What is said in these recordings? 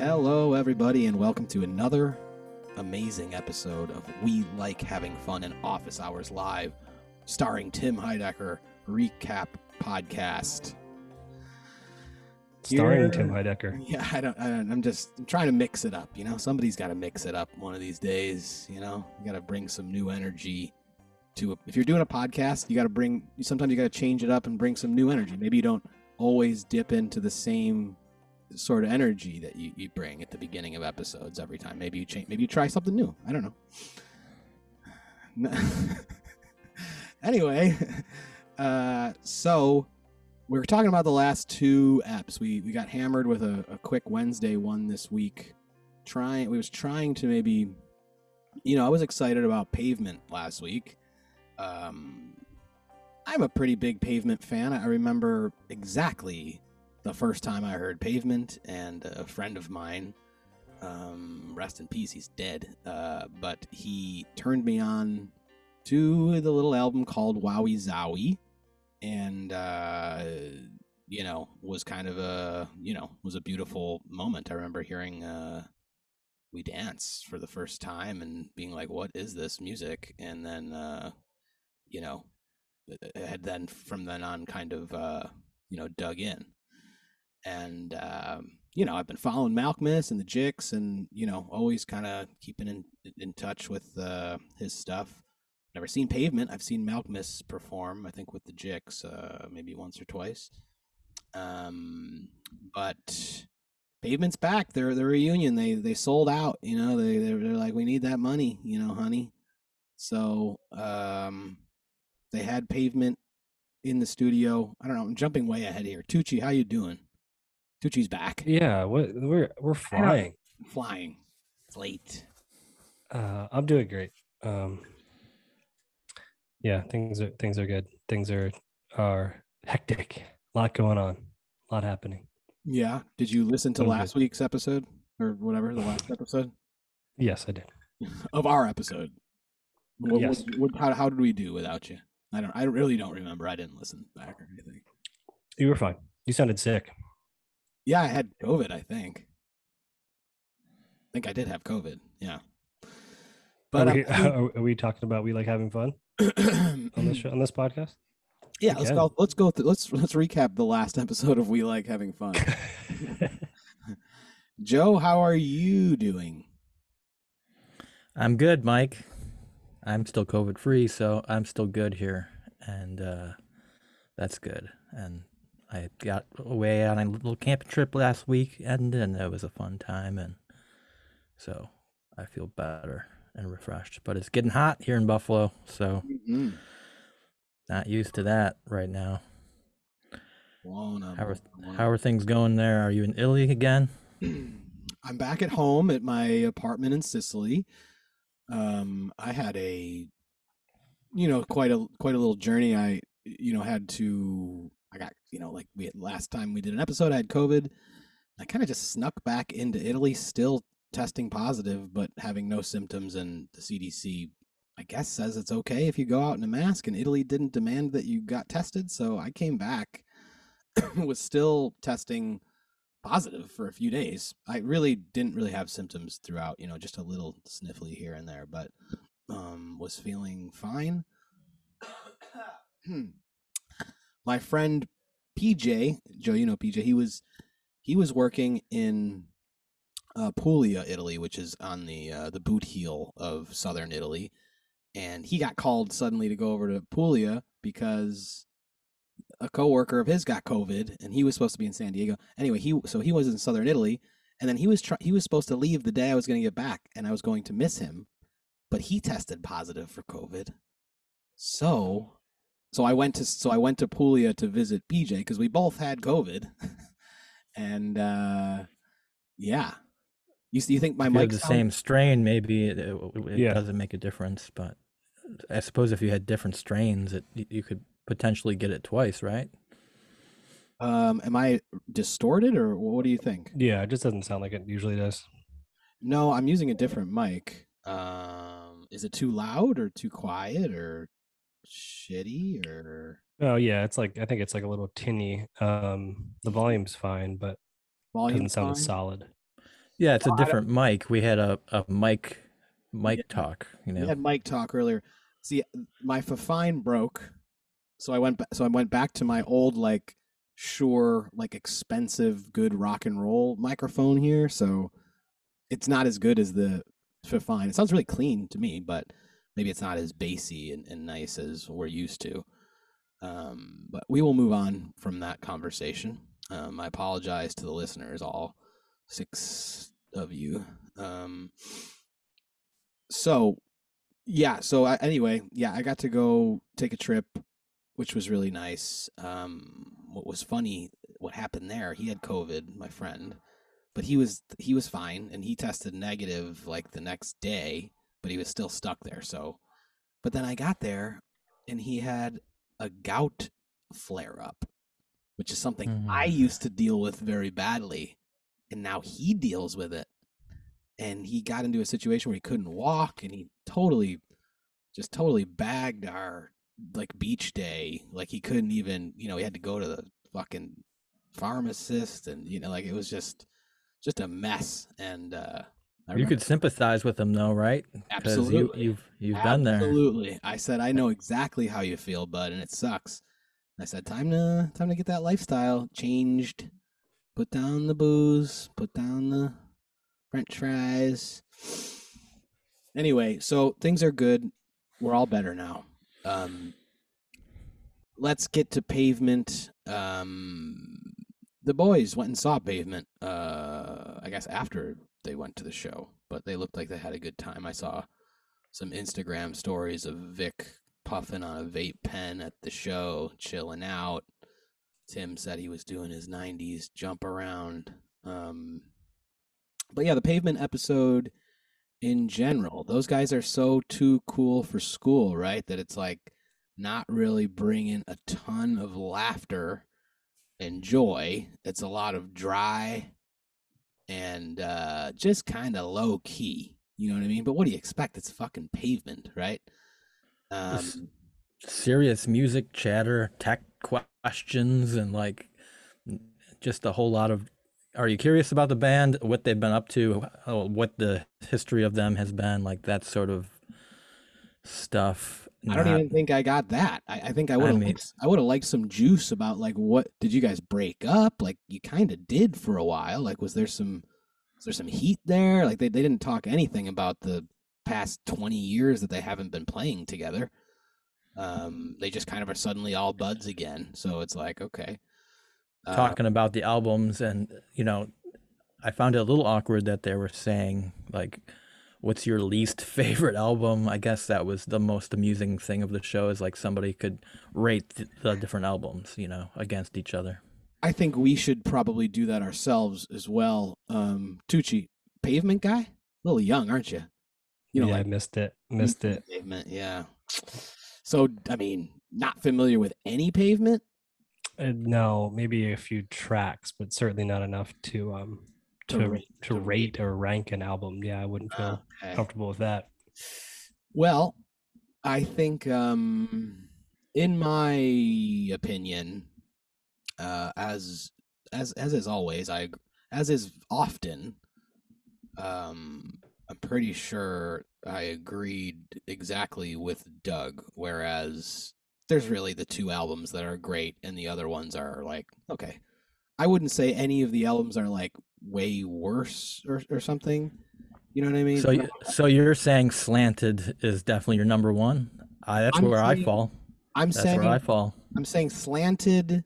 Hello, everybody, and welcome to another amazing episode of We Like Having Fun in Office Hours Live, starring Tim Heidecker recap podcast. Starring Tim Heidecker. Yeah, I don't, I don't. I'm just I'm trying to mix it up. You know, somebody's got to mix it up one of these days. You know, you got to bring some new energy to. A, if you're doing a podcast, you got to bring. Sometimes you got to change it up and bring some new energy. Maybe you don't always dip into the same sort of energy that you, you bring at the beginning of episodes every time. Maybe you change. Maybe you try something new. I don't know. anyway, uh, so we were talking about the last two eps. We we got hammered with a, a quick Wednesday one this week. Trying, we was trying to maybe, you know, I was excited about Pavement last week. Um, I'm a pretty big Pavement fan. I remember exactly the first time I heard Pavement, and a friend of mine, um, rest in peace, he's dead. Uh, but he turned me on to the little album called Wowie Zowie. And uh you know was kind of a you know was a beautiful moment. I remember hearing uh we dance for the first time and being like what is this music? And then uh you know had then from then on kind of uh you know dug in and um you know i've been following Malkmus and the jicks and you know always kind of keeping in in touch with uh his stuff Never seen Pavement. I've seen Malkmus perform. I think with the Jicks, uh, maybe once or twice. Um, but Pavement's back. They're the reunion. They they sold out. You know, they they're, they're like, we need that money. You know, honey. So um, they had Pavement in the studio. I don't know. I'm jumping way ahead here. Tucci, how you doing? Tucci's back. Yeah, what, we're we're flying. Flying. It's late. Uh, I'm doing great. Um, yeah, things are things are good. Things are are hectic. A lot going on. A lot happening. Yeah. Did you listen to I'm good. last week's episode or whatever the last episode? Yes, I did. of our episode. What, Yes. what, what, how, how did we do without you? I don't. I really don't remember. I didn't listen back or anything. You were fine. You sounded sick. Yeah, I had COVID. I think. I think I did have COVID. Yeah. But are, we, um, are, are we talking about we like having fun on this show, on this podcast? yeah, we let's can. go. Let's go. Through, let's let's recap the last episode of We Like Having Fun. Joe, how are you doing? I'm good, Mike. I'm still COVID free, so I'm still good here, and uh, that's good. And I got away on a little camping trip last weekend, and it was a fun time, and so I feel better and refreshed. But it's getting hot here in Buffalo, so Mhm. not used to that right now. Blown up, How are blown how are things going there? Are you in Italy again? I'm back at home at my apartment in Sicily. Um, I had a, you know, quite a quite a little journey. I, you know, had to. I got, you know, like we had last time we did an episode, I had COVID. I kind of just snuck back into Italy, still testing positive, but having no symptoms. And the CDC, I guess, says it's okay if you go out in a mask. And Italy didn't demand that you got tested, so I came back, was still testing positive for a few days. I really didn't really have symptoms throughout, you know, just a little sniffly here and there, but um was feeling fine. My friend PJ, Joe, you know PJ, he was he was working in uh, Puglia, Italy, which is on the uh, the boot heel of southern Italy, and he got called suddenly to go over to Puglia because a coworker of his got COVID, and he was supposed to be in San Diego. Anyway, he so he was in southern Italy, and then he was try, he was supposed to leave the day I was going to get back, and I was going to miss him, but he tested positive for COVID. So, so I went to so I went to Puglia to visit PJ because we both had COVID, and uh yeah, you you think my mic the sound- same strain, maybe it, it, it Yeah. doesn't make a difference. But I suppose if you had different strains, it you- you could potentially get it twice, right? Um, am I distorted or what do you think? yeah, it just doesn't sound like it usually does. No, I'm using a different mic. Um, is it too loud or too quiet or shitty or Oh yeah, it's like I think it's like a little tinny. Um, the volume's fine, but it volume? doesn't sound as solid. Yeah, it's a I don't- different mic. We had a, a mic mic Yeah. talk, you We know. had mic talk earlier. See, my Fifine broke, so I went. ba- So I went back to my old like sure like expensive, good rock and roll microphone here. So it's not as good as the Fifine. It sounds really clean to me, but maybe it's not as bassy and, and nice as we're used to. Um, but we will move on from that conversation. Um, I apologize to the listeners, all six of you. Um, so yeah so I, anyway yeah i got to go take a trip which was really nice um what was funny what happened there he had covid my friend but he was he was fine and he tested negative like the next day but he was still stuck there so but then i got there and he had a gout flare up which is something i Mm. used to deal with very badly and now he deals with it. And he got into a situation where he couldn't walk and he totally just totally bagged our like beach day. Like he couldn't even you know he had to go to the fucking pharmacist and you know like it was just just a mess. And uh I You could sympathize with them though, right? Because you, absolutely. you've you've been there. absolutely. I said i know exactly how you feel bud and it sucks. I said time to time to get that lifestyle changed. Put down the booze put down the french fries. Anyway so things are good. We're all better now. Um let's get to pavement. Um the boys went and saw pavement uh i guess after they went to the show but they looked like they had a good time. I saw some instagram stories of vic puffing on a vape pen at the show chilling out. Tim said he was doing his 90s jump around. Um but yeah the pavement episode in general those guys are so too cool for school right? That it's like not really bringing a ton of laughter and joy. It's a lot of dry and uh just kind of low key you know what i mean but what do you expect it's fucking pavement right um Serious music, chatter, tech questions, and like just a whole lot of. Are you curious about the band? What they've been up to? uh, What the history of them has been? Like that sort of stuff. I don't even think I got that. I, I think I would have mean- liked, I would have liked some juice about like what did you guys break up? Like you kind of did for a while. Like was there some was there some heat there? Like they, they didn't talk anything about the past 20 years that they haven't been playing together. Um they just kind of are suddenly all buds again. So it's like okay. Uh, talking about the albums and you know i found it a little awkward that they were saying like what's your least favorite album i guess that was the most amusing thing of the show is like somebody could rate th- the different albums you know against each other I think we should probably do that ourselves as well. Um Tucci, pavement guy? A little young, aren't you? You know, yeah, like I missed it. Missed it. Pavement, yeah. So, I mean, not familiar with any pavement. Uh, no, maybe a few tracks, but certainly not enough to um To to rate- to rate or rank an album. Yeah, I wouldn't feel Okay. comfortable with that. Well, I think, um, in my opinion, uh, as as as is always, I as is often, um, I'm pretty sure I agreed exactly with Doug. Whereas there's really the two albums that are great, and the other ones are like okay. I wouldn't say any of the albums are like way worse or or something. You know what I mean? so so you're saying slanted is definitely your number one I, that's I'm where i fall I'm that's saying where i fall I'm saying slanted.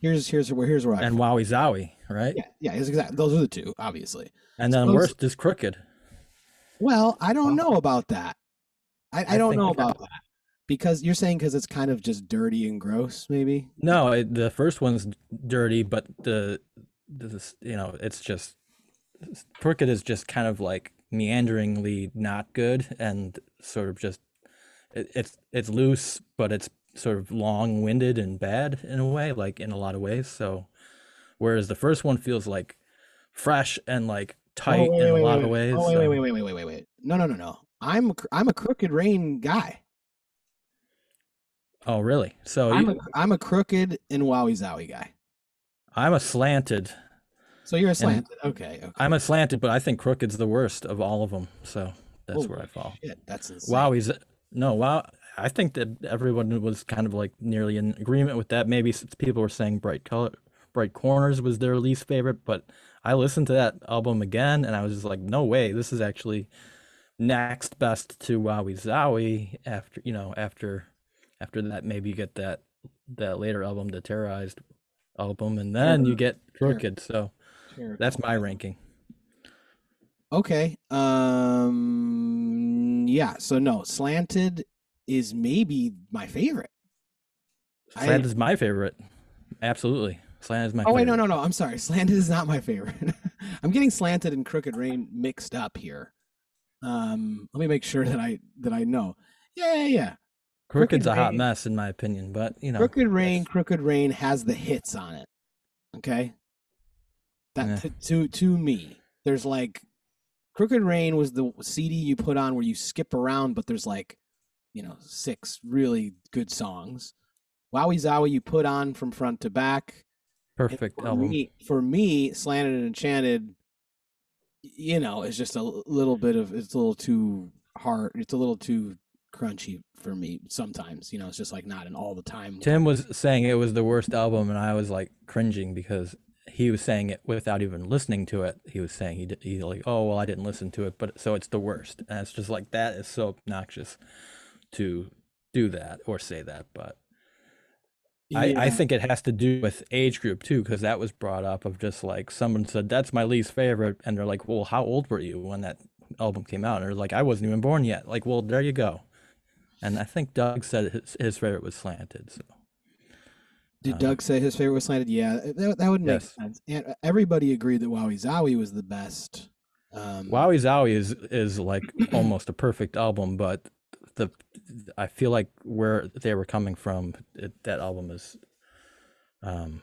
Here's here's where here's where I and wowie zowie right yeah yeah exactly those are the two obviously. and then suppose- worst is crooked Well, I don't know about that. I, I, I don't know about that because you're saying because it's kind of just dirty and gross, maybe. No, it, the first one's dirty, but the this- you know it's just crooked is just kind of like meanderingly not good and sort of just it, it's it's loose, but it's sort of long-winded and bad in a way, like in a lot of ways. So, whereas the first one feels like fresh and like tight Oh, wait, in wait, a lot wait, of ways. Oh wait so- wait wait wait wait wait wait wait. No no no no. I'm I'm a crooked rain guy. Oh, really? So I'm you, a I'm a crooked and wowie zowie guy. I'm a slanted. So you're a slanted. Okay, okay. I'm a slanted, but I think Crooked's the worst of all of them. So that's Holy where I fall. Shit, that's insane. Wow, he's no wow. I think that everyone was kind of like nearly in agreement with that. Maybe people were saying Bright Color, Bright Corners was their least favorite, but I listened to that album again and I was just like, no way, this is actually next best to Wowie Zowie. After you know, after after that, maybe you get that that later album, the Terrorized album, and then you get Sure. Crooked. So Sure. that's my ranking. Okay. Um. Yeah. So no, slanted is maybe my favorite. I- is my favorite. Absolutely, Slant is my. Oh wait, no, no, no. I'm sorry. Slanted is not my favorite. I'm getting slanted and crooked rain mixed up here. Um. Let me make sure that I that I know. Yeah, yeah, yeah. Crooked's Crooked a hot Rain- mess in my opinion, but you know, Crooked Rain, that's- Crooked Rain has the hits on it. Okay. That Yeah. to, to to me, there's like Crooked Rain was the CD you put on where you skip around, but there's like, you know, six really good songs. Wowie Zowie you put on from front to back. Perfect for album. Me, for me, Slanted and Enchanted, you know, is just a little bit of it's a little too hard. It's a little too crunchy for me sometimes. You know, it's just like not an all the time. Tim was saying it was the worst album, and I was like cringing because he was saying it without even listening to it. He was saying he did, he like, oh well, I didn't listen to it, but so it's the worst, and it's just like that is so obnoxious to do that or say that, but. I, I think it has to do with age group too, because that was brought up of just like someone said that's my least favorite, and they're like, "Well, how old were you when that album came out?" And they're like, "I wasn't even born yet." Like, well, there you go. And I think Doug said his, his favorite was Slanted. So Did Uh, Doug say his favorite was slanted? Yeah, that, that would make Yes. sense. And uh, everybody agreed that Wowie Zowie was the best. Um, Wowie Zowie is is like almost a perfect album, but the I feel like where they were coming from, it, that album is, um,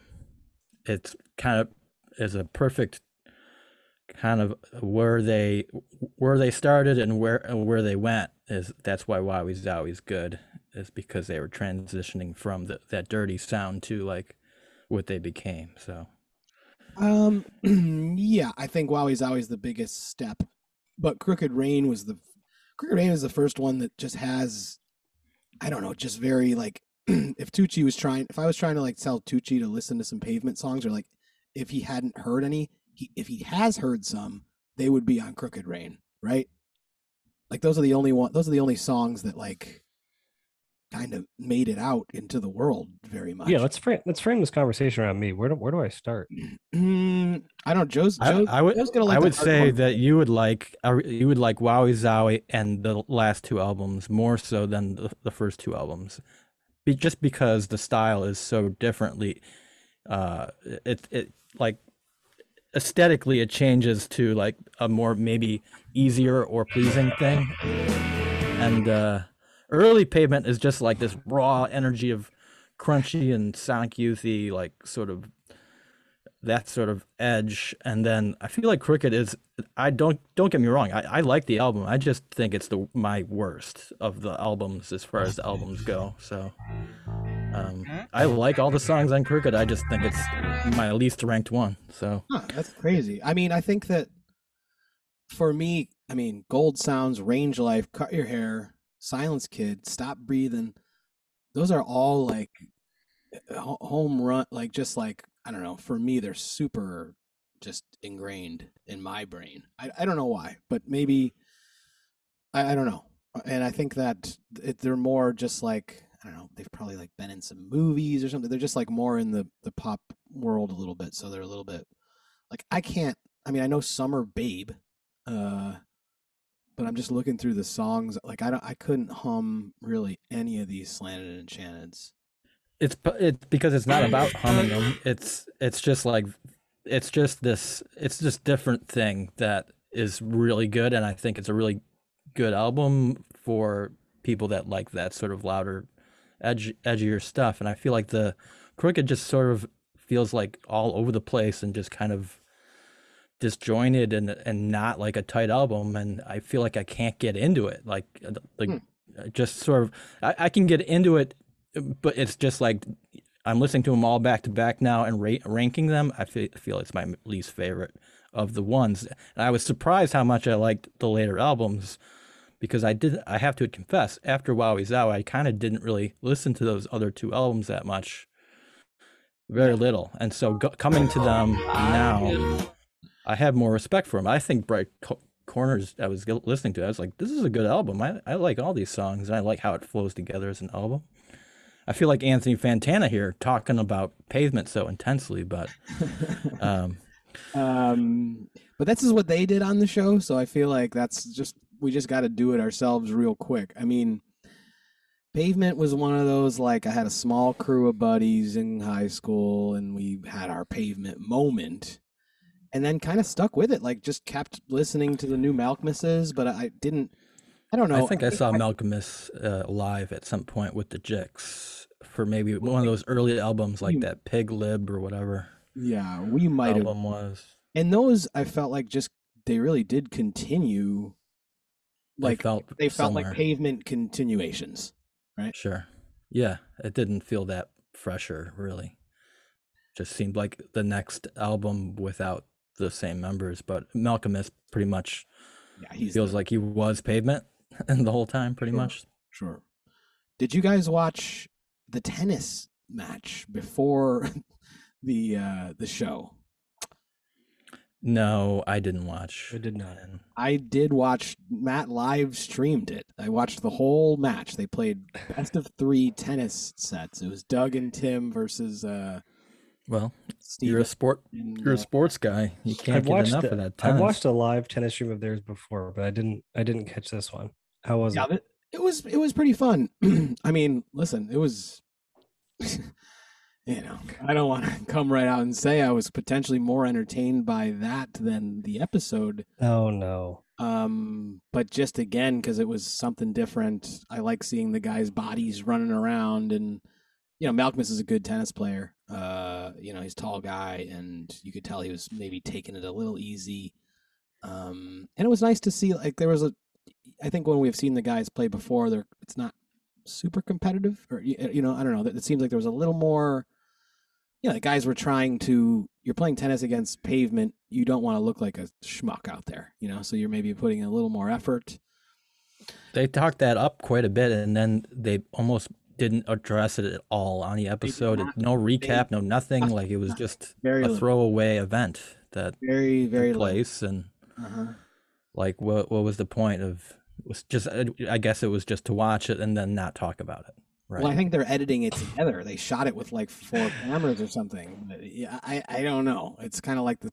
it's kind of is a perfect kind of where they where they started and where and where they went is that's why Wowie is good is because they were transitioning from the, that dirty sound to like what they became. So Um, yeah, I think Wowie Zowie's the biggest step, but Crooked Rain was the Crooked Rain is the first one that just has, I don't know, just very like if Tucci was trying, if I was trying to like tell Tucci to listen to some Pavement songs, or like if he hadn't heard any, he if he has heard some, they would be on Crooked Rain, right? Like those are the only one, those are the only songs that like kind of made it out into the world very much. Yeah, let's frame let's frame this conversation around me. Where do where do I start? I don't. Joe's. I, Joe's I would Joe's gonna like I would say one. that you would like uh, you would like Wowie Zowie and the last two albums more so than the, the first two albums, Be, just because the style is so differently. Uh, it it like aesthetically it changes to like a more maybe easier or pleasing thing, and uh, early Pavement is just like this raw energy of crunchy and Sonic Youthy like sort of that sort of edge. And then i feel like crooked is i don't don't get me wrong i, I like the album. I just think it's the my worst of the albums as far as the albums go. So um i like all the songs on crooked i just think it's my least ranked one so Huh, that's crazy. I mean, I think that for me, I mean, Gold Sounds, Range Life, Cut Your Hair, Silence Kit, Stop Breathing, those are all like home run, like just like, I don't know, for me, they're super just ingrained in my brain. I, I don't know why, but maybe, I, I don't know. And I think that it, they're more just like, I don't know, they've probably like been in some movies or something. They're just like more in the, the pop world a little bit. So they're a little bit like I can't. I mean, I know Summer Babe, uh, but I'm just looking through the songs. Like I don't, I couldn't hum really any of these slanted and enchanteds. it's p- it's because it's not about humming them it's it's just like it's just this it's just different thing that is really good and i think it's a really good album for people that like that sort of louder edge edgier stuff and i feel like the crooked just sort of feels like all over the place and just kind of disjointed and and not like a tight album and i feel like i can't get into it like uh, like Hmm. uh, just sort of I, I can get into it but it's just like I'm listening to them all back to back now and ra- ranking them. I feel, feel it's my least favorite of the ones. And I was surprised how much I liked the later albums because I did. I have to confess, after Wowie Zowie, I kind of didn't really listen to those other two albums that much, very little. And so go, coming to them now, I have more respect for them. I think Bright Co- Corners. I was listening to. I was like, this is a good album. I I like all these songs. And I like how it flows together as an album. I feel like Anthony Fantano here talking about pavement so intensely, but um, um, but this is what they did on the show, so I feel like that's just we just got to do it ourselves real quick. I mean, pavement was one of those like I had a small crew of buddies in high school, and we had our pavement moment, and then kind of stuck with it. Like just kept listening to the new Malkmuses, but I didn't. I don't know. I think I, saw Malkmus uh, live at some point with the Jicks for maybe one of those early albums like that Pig Lib or whatever. Yeah, we might album have. was. And those I felt like just they really did continue. Like they felt, they felt like pavement continuations, right? Sure. Yeah, it didn't feel that fresher, really. Just seemed like the next album without the same members, but Malcolm is pretty much Yeah, feels the- like he was pavement the whole time, pretty Sure. much. Sure. Did you guys watch the tennis match before the uh the show? No, I didn't watch. I did not. I did watch Matt live streamed it. I watched the whole match. They played best of 3 tennis sets. It was Doug and Tim versus uh well, Steve you're a sport. and, You're a uh, sports guy. You can't I've get watched enough the- of that. I've watched a live tennis stream of theirs before, but I didn't. I didn't catch this one. How was yeah, it? it, it was it was pretty fun. I mean, listen, it was you know, I don't want to come right out and say I was potentially more entertained by that than the episode. Oh no. Um, but just again, because it was something different. I like seeing the guys' bodies running around, and you know, Malkmus is a good tennis player. Uh, you know, he's a tall guy, and you could tell he was maybe taking it a little easy. Um, and it was nice to see like there was a. I think when we've seen the guys play before, there it's not super competitive, or you know, I don't know. It seems like there was a little more. You know, the guys were trying to. You're playing tennis against pavement. You don't want to look like a schmuck out there, you know. So you're maybe putting in a little more effort. They talked that up quite a bit, and then they almost didn't address it at all on the episode. not. No recap, no nothing. Like it was just Very a little. throwaway event that Very, very place, and Uh-huh. like what what was the point of? Was just I guess it was just to watch it and then not talk about it. Right. Well, I think they're editing it together. They shot it with like four cameras or something. But yeah, I, I don't know. It's kind of like the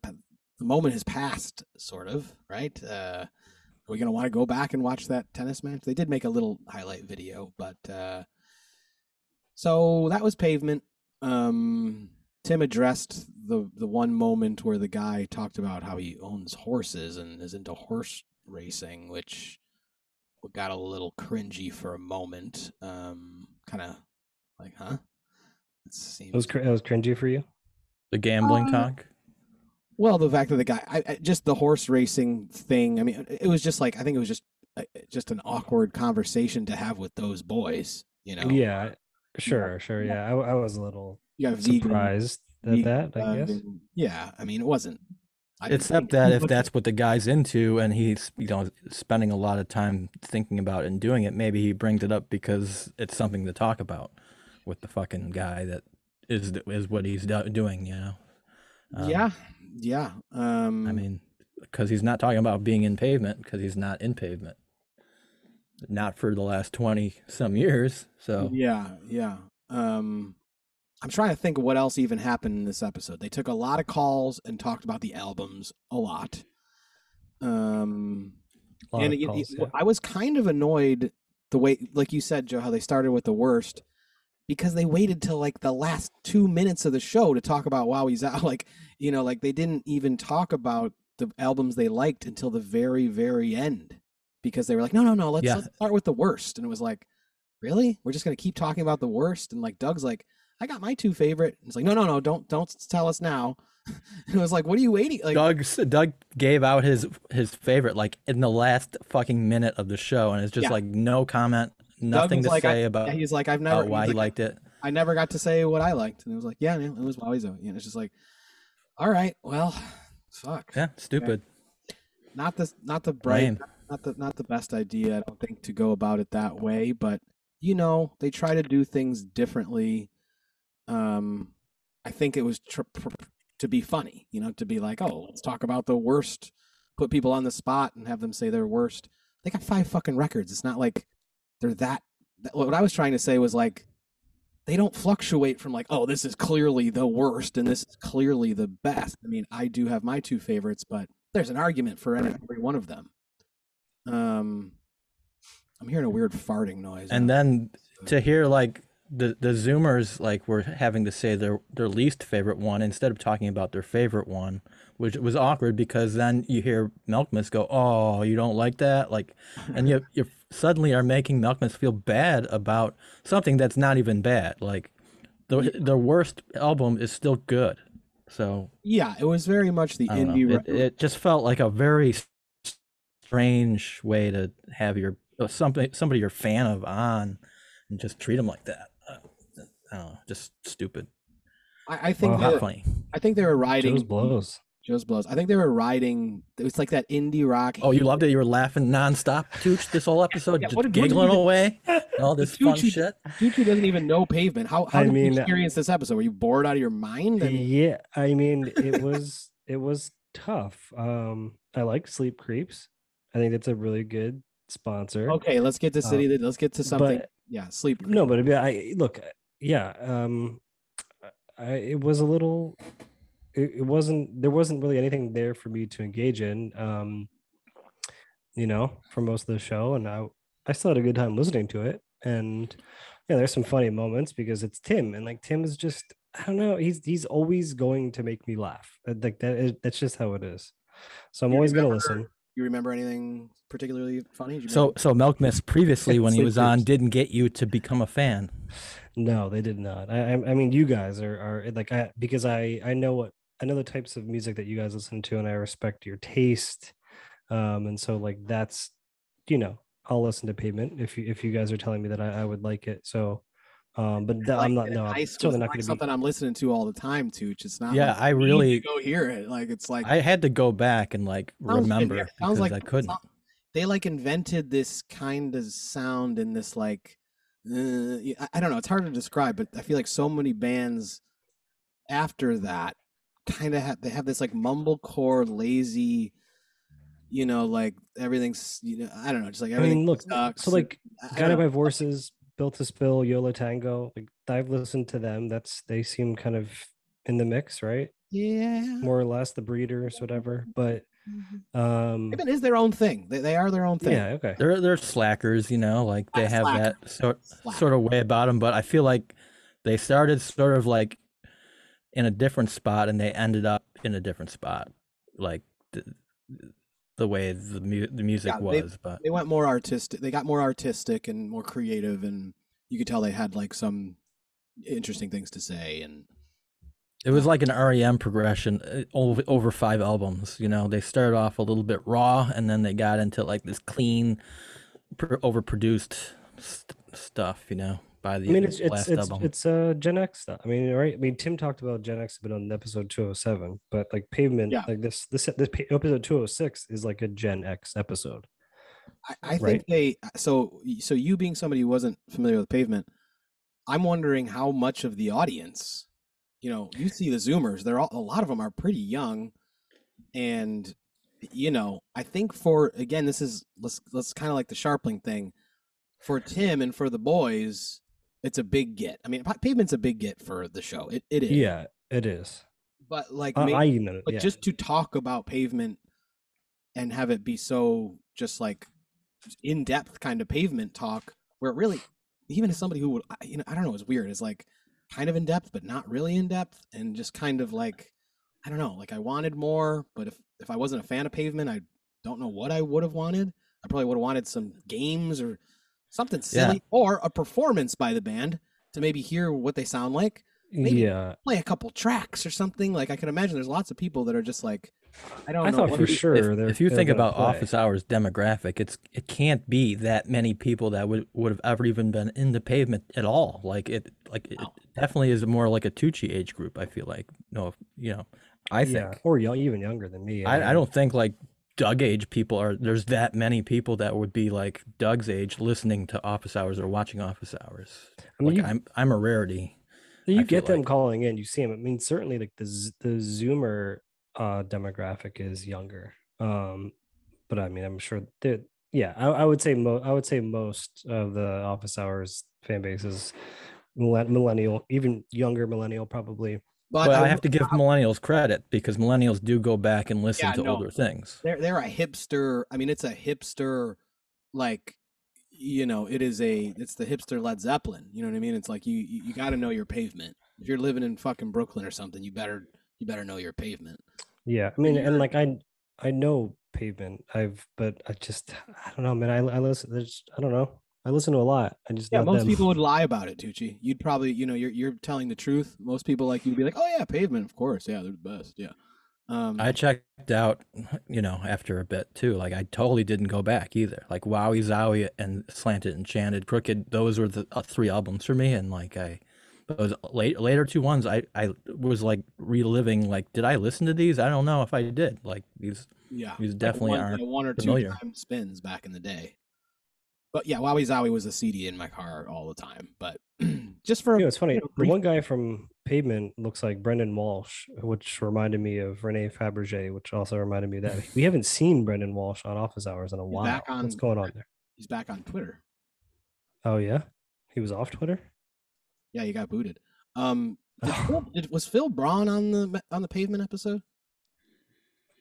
the moment has passed, sort of, right? Uh, are we gonna want to go back and watch that tennis match? They did make a little highlight video, but uh, so that was pavement. Um, Tim addressed the the one moment where the guy talked about how he owns horses and is into horse racing, which got a little cringy for a moment. Um, kind of like, huh? It seems It was cr- it was cringy for you. the gambling Uh, talk. well. The fact that the guy, I, I, just the horse racing thing. I mean, it was just like I think it was just uh, just an awkward conversation to have with those boys. You know? Yeah. Sure. Sure. Yeah. I, I was a little You got vegan, surprised at vegan that. I guess. and- yeah. I mean, it wasn't. I Except that if that's what the guy's into and he's you know spending a lot of time thinking about it and doing it, maybe he brings it up because it's something to talk about with the fucking guy that is is what he's do- doing. You know. Um, yeah, yeah. Um, I mean, because he's not talking about being in pavement because he's not in pavement. Not for the last twenty some years. So Yeah, yeah. Um I'm trying to think of what else even happened in this episode. They took a lot of calls and talked about the albums a lot. Um A lot and it- calls, it- yeah. I was kind of annoyed the way like you said Joe how they started with the worst because they waited till like the last 2 minutes of the show to talk about Wowie Zowie like you know like they didn't even talk about the albums they liked until the very very end because they were like no no no let's, Yeah. let's start with the worst and it was like really we're just going to keep talking about the worst and like Doug's like I got my two favorite and it's like no no no don't don't tell us now and it was like what are you waiting like Doug Doug gave out his his favorite like in the last fucking minute of the show, and it's just Yeah. like no comment, nothing to like, say I- about, yeah, he's like I've never why he like, liked it. I never got to say what I liked, and it was like, yeah, it was always a, you know, it's just like, all right, well, fuck, Yeah, stupid. not the not the bright, Lame. not the not the best idea. I don't think to go about it that way, but you know, they try to do things differently. Um, I think it was tr- pr- to be funny, you know, to be like, oh, let's talk about the worst, put people on the spot and have them say their worst. They got five fucking records. It's not like they're that. that what I was trying to say was like, they don't fluctuate from like, oh, this is clearly the worst and this is clearly the best. I mean, I do have my two favorites, but there's an argument for every one of them. Um, I'm hearing a weird farting noise. And then to hear like the the Zoomers like were having to say their their least favorite one instead of talking about their favorite one, which was awkward because then you hear Malkmus go, "Oh, you don't like that," like, and you you suddenly are making Malkmus feel bad about something that's not even bad. Like, the the worst album is still good. So yeah, it was very much the indie. know. It, it just felt like a very strange way to have your somebody somebody you're a fan of on and just treat them like that. Uh, I don't know, just stupid. I, I think Well, they, Not funny. I think they were riding Joe's blows. Joe's blows. I think they were riding. It was like that indie rock. Oh, you loved it. You were laughing nonstop, Tooch, this whole episode, Yeah, just what did- what giggling away. All this fun Tucci- shit. Tucci doesn't even know pavement. How how I did you mean, experience this episode? Were you bored out of your mind? And Yeah, I mean, it was it was tough. Um, I like Sleep Creeps. I think that's a really good sponsor. okay, let's get to city. Um, let's get to something. but- yeah, sleep. No, but I, mean, I look, yeah, um, I it was a little, it, it wasn't there wasn't really anything there for me to engage in, um, you know, for most of the show, and I I still had a good time listening to it, and yeah, there's some funny moments because it's Tim, and like Tim is just I don't know, he's he's always going to make me laugh, like that is that's just how it is, so I'm You always gonna remember- listen. You remember anything particularly funny? Did you So, remember- so Malkmus previously when he was on didn't get you to become a fan. No, they did not. I, I, I mean, you guys are, are like, I, because I, I know what, I know the types of music that you guys listen to, and I respect your taste. Um, and so like that's, you know, I'll listen to Pavement if you, if you guys are telling me that I, I would like it. So, um, but that, I'm not, in no, I'm It's not like going to be. something I'm listening to all the time. Too. It's not. Yeah, like, I really- go hear it. Like it's like I had to go back and like remember it because sounds like I couldn't. They like invented this kind of sound and this like. Uh, I, I don't know. It's hard to describe, but I feel like so many bands after that kind of have they have this like mumblecore, lazy. You know, like everything's. You know, I don't know. Just like I everything mean, look, sucks. so like I- I Guided by. Voices, Built to Spill, Yo La Tengo, like I've listened to them. That's, they seem kind of in the mix, right? Yeah. More or less the breeders, whatever. But, um, Pavement is their own thing. They, they are their own thing. yeah, okay. They're they're slackers, you know, like they have slacker. that sort Slacker. sort of way about them. But I feel like they started sort of like in a different spot and they ended up in a different spot, like the, way the mu- the music Yeah, they- was. But they went more artistic they got more artistic and more creative and you could tell they had like some interesting things to say and it was like an REM progression uh, over over five albums. You know, they started off a little bit raw and then they got into like this clean, pr- overproduced st- stuff. You know, by the I mean, it's it's last it's album. it's uh Gen X stuff. I mean, right? I mean, Tim talked about Gen X a bit on episode two hundred seven, but like Pavement, Yeah. like this this this episode two hundred six is like a Gen X episode. i, I think they so so you being somebody who wasn't familiar with pavement i'm wondering how much of the audience you know you see the zoomers they're all a lot of them are pretty young and you know i think for again this is let's let's kind of like the Scharpling thing for tim and for the boys it's a big get. I mean pavement's a big get for the show. It, it is. Yeah, it is. but like Uh, may- I you know, but yeah. just to talk about pavement and have it be so just like in depth kind of pavement talk where it really even as somebody who would you know I don't know it's weird. It's like kind of in depth but not really in depth and just kind of like I don't know like I wanted more but if if I wasn't a fan of pavement I don't know what I would have wanted. I probably would have wanted some games or something Yeah. silly or a performance by the band to maybe hear what they sound like maybe- yeah, play a couple tracks or something. Like I can imagine there's lots of people that are just like I don't I know. thought for you- sure. if, if you think about play. office hours demographic, it's it can't be that many people that would would have ever even been in the pavement at all. Like it, like it No. definitely is more like a Tucci age group. I feel like no, you know, I think yeah, or young, even younger than me. I, I mean, don't think like Doug age people are. There's that many people that would be like Doug's age listening to office hours or watching office hours. I mean, like you, I'm I'm a rarity. you I get them like. calling in. You see them. I mean, certainly like the the Zoomer uh, demographic is younger. Um, but I mean, I'm sure that yeah, I, I would say mo- I would say most of the office hours fan base is millennial, even younger millennial, probably. But, But I I have to will- give millennials credit because millennials do go back and listen Yeah, to no. older things. they're they're a hipster. I mean, it's a hipster, like you know, it is a it's the hipster Led Zeppelin. You know what I mean? It's like you you, you got to know your pavement. If you're living in fucking Brooklyn or something, you better you better know your pavement. Yeah, I mean, and like I I know pavement. I've but I just I don't know, man. I I listen. There's I don't know. I listen to a lot. I just Yeah, most them. people would lie about it, Tucci. You'd probably, you know, you're you're telling the truth. Most people like you'd be like, "Oh yeah, pavement, of course, yeah, they're the best." Yeah. Um, I checked out, you know, after a bit too. Like I totally didn't go back either. Like Wowie Zowie and Slanted, Enchanted, Crooked. Those were the uh, three albums for me. And like I, those late, later two ones, I I was like reliving. Like, did I listen to these? I don't know if I did. Like these, yeah, these like definitely one, aren't. one or familiar. two time spins back in the day. But yeah, Wowie Zowie was a CD in my car all the time. But just for You know, it's funny. know, the one guy from Pavement looks like Brendan Walsh, which reminded me of Rene Fabergé, which also reminded me of that. We haven't seen Brendan Walsh on Office Hours in a while. back What's going on there? he's back on Twitter. Oh yeah, he was off Twitter. Yeah, he got booted. Um, did Oh. Phil, did, was Phil Braun on the on the pavement episode?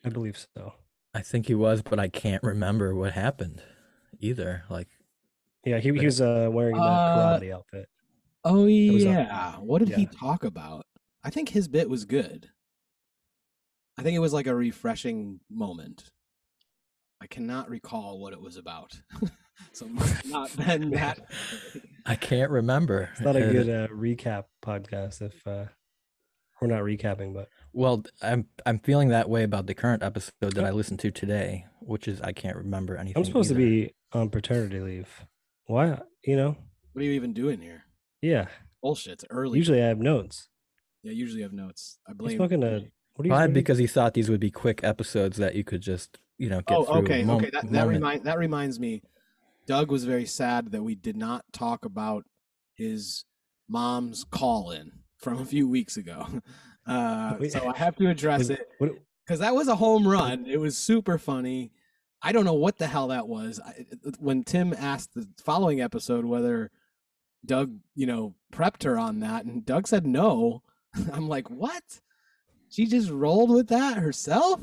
I believe so. I think he was, but I can't remember what happened either. Like Yeah, he, he was uh, wearing the Uh, karate outfit. Oh was on- yeah. What did he talk about? I think his bit was good. I think it was like a refreshing moment. I cannot recall what it was about. so it must have not been that. I can't remember. It's not a good uh, recap podcast if uh, we're not recapping, but Well, I'm I'm feeling that way about the current episode that I listened to today, which is I can't remember anything. I'm supposed either. to be on paternity leave. Why? You know? What are you even doing here? Yeah. Bullshit. It's early. Usually I have notes. yeah, usually I have notes. I He's blame. smoking a. What are you Probably smoking? because he thought these would be quick episodes that you could just you know get oh, through. okay, mom- okay. That that, moment. remind, that reminds me. Doug was very sad that we did not talk about his mom's call in from a few weeks ago. Uh, so I have to address it because that was a home run. It was super funny. I don't know what the hell that was. I, when Tim asked the following episode whether Doug, you know, prepped her on that, and Doug said no. I'm like, what? She just rolled with that herself.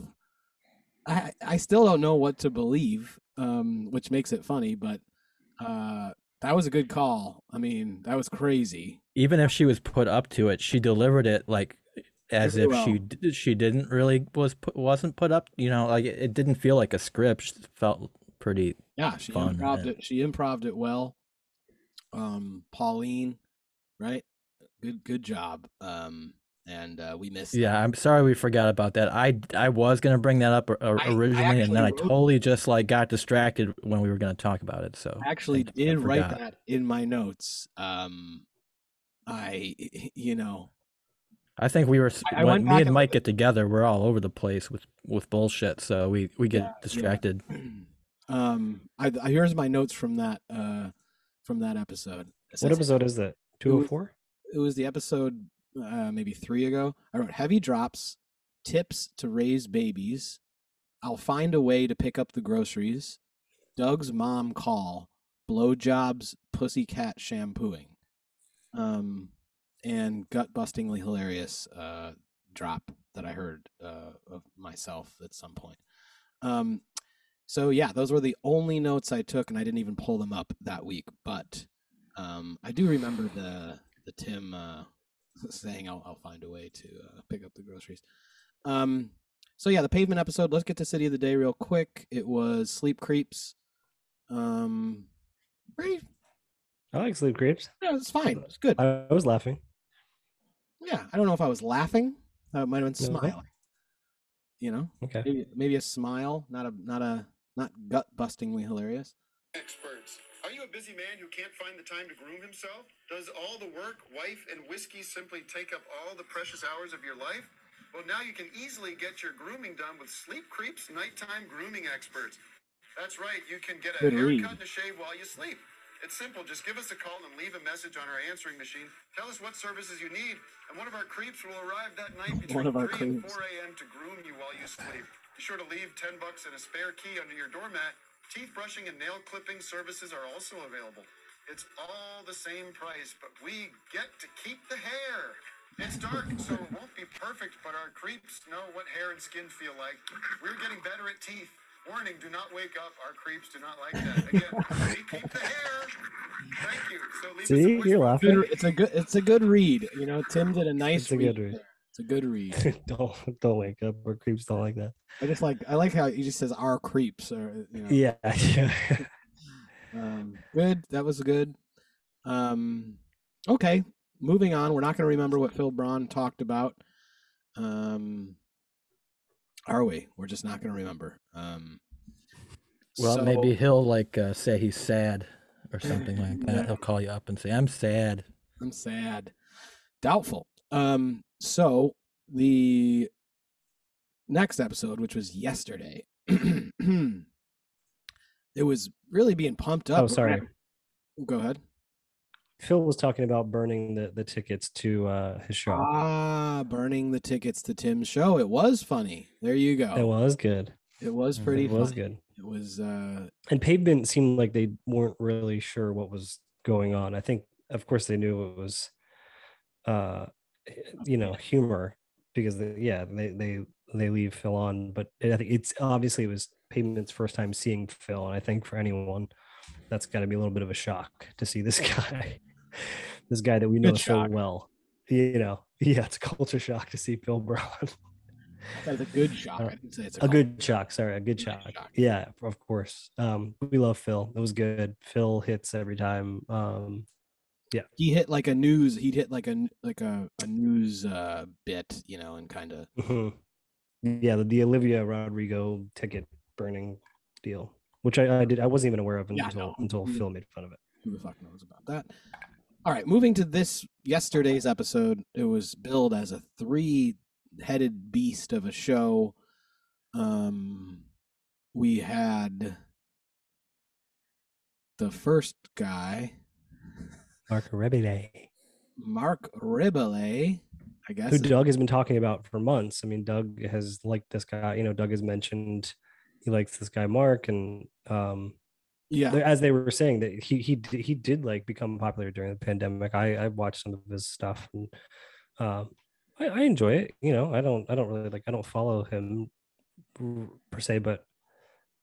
I I still don't know what to believe, um, which makes it funny. But uh, that was a good call. I mean, that was crazy. Even if she was put up to it, she delivered it like as if she well. d- she didn't really was put, wasn't put up. You know, like it, it didn't feel like a script. It felt pretty. Yeah, she Fun, improved it. She improved it well. Um, Pauline, right? Good, good job. Um, and uh, we missed. Yeah, I'm sorry we forgot about that. I I was gonna bring that up or, or I- I originally, and then I totally just like got distracted when we were gonna talk about it. So I actually d- did write that in my notes. Um, I, you know, I think we were s- I- I when went me back and and Mike get together, we're all over the place with with bullshit. So we we get Yeah, yeah. distracted. um, I, I here's my notes from that uh from that episode. It What episode is that? 204? it was the episode uh, maybe three ago. I wrote heavy drops, tips to raise babies. I'll find a way to pick up the groceries. Doug's mom call, blowjobs, pussycat shampooing, um, and gut bustingly hilarious uh, drop that I heard uh, of myself at some point. Um, so yeah, those were the only notes I took, and I didn't even pull them up that week. But um, I do remember the the Tim uh, saying, "I'll I'll find a way to uh, pick up the groceries." Um, so yeah, the pavement episode. Let's get to city of the day real quick. It was sleep creeps. Um, pretty. I like Sleep Creeps. Yeah, it's fine. It's good. I, I was laughing. Yeah, I don't know if I was laughing. I might have been No. smiling. You know, Okay. maybe, maybe a smile, not a not a not gut bustingly hilarious. experts. Are you a busy man who can't find the time to groom himself? Does all the work, wife, and whiskey simply take up all the precious hours of your life? Well, now you can easily get your grooming done with Sleep Creep's nighttime grooming experts. That's right, you can get a Good haircut read. and a shave while you sleep. It's simple. Just give us a call and leave a message on our answering machine. Tell us what services you need, and one of our creeps will arrive that night between One of our 3 and 4 a.m. to groom you while you sleep. Be sure to leave 10 bucks and a spare key under your doormat. Teeth brushing and nail clipping services are also available. It's all the same price, but we get to keep the hair. It's dark, so it won't be perfect, but our creeps know what hair and skin feel like. We're getting better at teeth. Warning, do not wake up. Our creeps do not like that. Again, keep the hair. Thank you. So leave us a See, you're laughing. It's a good it's a good read. You know, Tim did a nice It's a good read. It's a good read. don't don't wake up Our creeps don't like that. I just like I like how he just says our creeps or you know. Yeah, yeah. Um, good. That was good. Um, okay, moving on. We're not going to remember what Phil Braun talked about. Um, are we? We're just not going to remember. Um, Well, so- maybe he'll like uh, say he's sad or something like that. He'll call you up and say, "I'm sad." I'm sad. Doubtful. Um, so the next episode, which was yesterday, it was really being pumped up. oh, sorry. Go ahead. Phil was talking about burning the, the tickets to uh, his show. Ah, burning the tickets to Tim's show. It was funny. There you go. It was good. It was pretty. It was funny. good. It was. uh And Pavement seemed like they weren't really sure what was going on. I think, of course, they knew it was, uh, you know, humor because they, yeah, they they they leave Phil on, but I think it's obviously it was Pavement's first time seeing Phil, and I think for anyone, that's got to be a little bit of a shock to see this guy, this guy that we know Good so shock. well. You know, yeah, it's a culture shock to see Phil Brown. That's a good shock. Uh, I didn't say it's a, a good shock sorry a good shock. shock. yeah of course um we love phil it was good phil hits every time um yeah, He hit like a news. He'd hit like a like a a news uh bit, you know, and kind of. mhm. yeah the, the olivia rodrigo ticket burning deal which I, I did i wasn't even aware of Yeah, until no. until Mm. phil made fun of it Who the fuck knows about that? All right, moving to this yesterday's episode. It was billed as a three-headed beast of a show. Um, we had the first guy, mark rebillet Mark Rebillet, I guess. who doug has been talking about for months i mean doug has liked this guy you know doug has mentioned he likes this guy mark and um yeah, as they were saying that he he did, he did like become popular during the pandemic. I I watched some of his stuff and um I, I enjoy it. You know, I don't I don't really like I don't follow him per se, but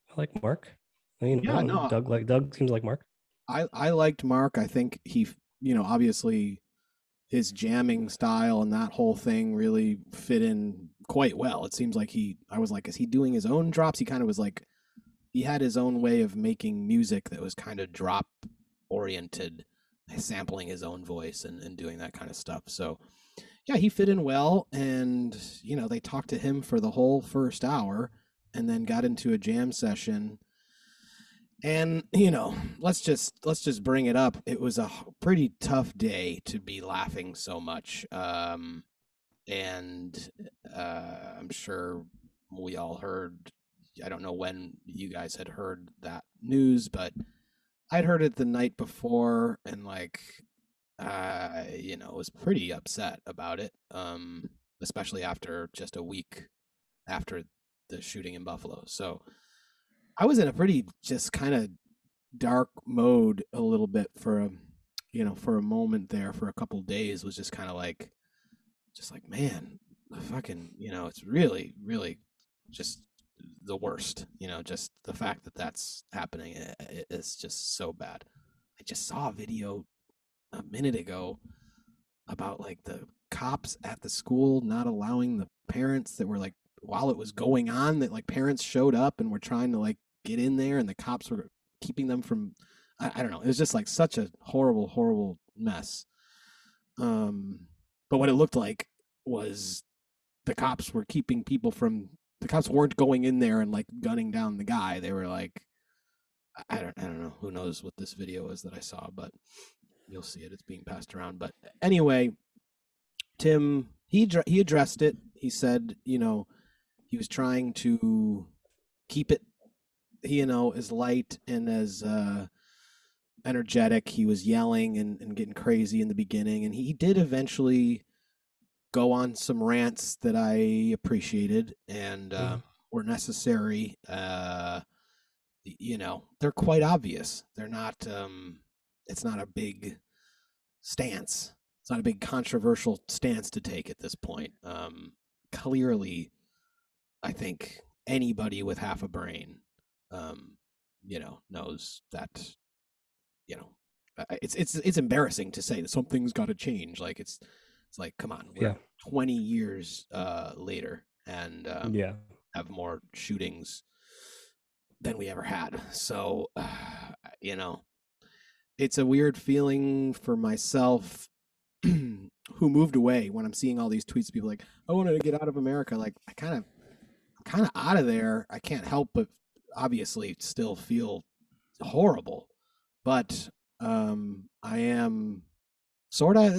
I like Mark. I know, Yeah, no, Doug like Doug seems like Mark. I I liked Mark. I think he, you know, obviously his jamming style and that whole thing really fit in quite well. It seems like he I was like is he doing his own drops? He kind of was like he had his own way of making music that was kind of drop oriented, sampling his own voice and and doing that kind of stuff. So yeah, he fit in well and you know, they talked to him for the whole first hour and then got into a jam session and you know let's just let's just bring it up it was a pretty tough day to be laughing so much um and uh i'm sure we all heard i don't know when you guys had heard that news but i'd heard it the night before and like you know was pretty upset about it um especially after just a week after the shooting in buffalo. So I was in a pretty just kind of dark mode a little bit for a you know for a moment there for a couple days was just kind of like just like man fucking you know it's really really just the worst you know just the fact that that's happening i- i- is just so bad. I just saw a video a minute ago about like the cops at the school not allowing the parents that were like while it was going on that like parents showed up and were trying to like get in there and the cops were keeping them from I, I don't know it was just like such a horrible horrible mess. Um but what it looked like was the cops were keeping people from the cops weren't going in there and like gunning down the guy. They were like, I don't, I don't know. Who knows what this video is that I saw, but you'll see it. It's being passed around. But anyway, Tim he he addressed it. He said, you know, he was trying to keep it, you know, as light and as uh, energetic. He was yelling and, and getting crazy in the beginning, and he did eventually go on some rants that I appreciated and uh, Mm. were necessary. Uh, you know, they're quite obvious. They're not. Um, it's not a big stance. It's not a big controversial stance to take at this point. Um, clearly, I think anybody with half a brain, um, you know, knows that. You know, it's it's it's embarrassing to say that something's got to change. Like it's it's like, come on, we're Yeah. twenty years uh, later, and um, yeah. have more shootings than we ever had. So, you know, it's a weird feeling for myself who moved away when I'm seeing all these tweets. People like, I wanted to get out of America. Like, I kind of, I'm kind of out of there. I can't help but obviously still feel horrible, but um, I am sort of.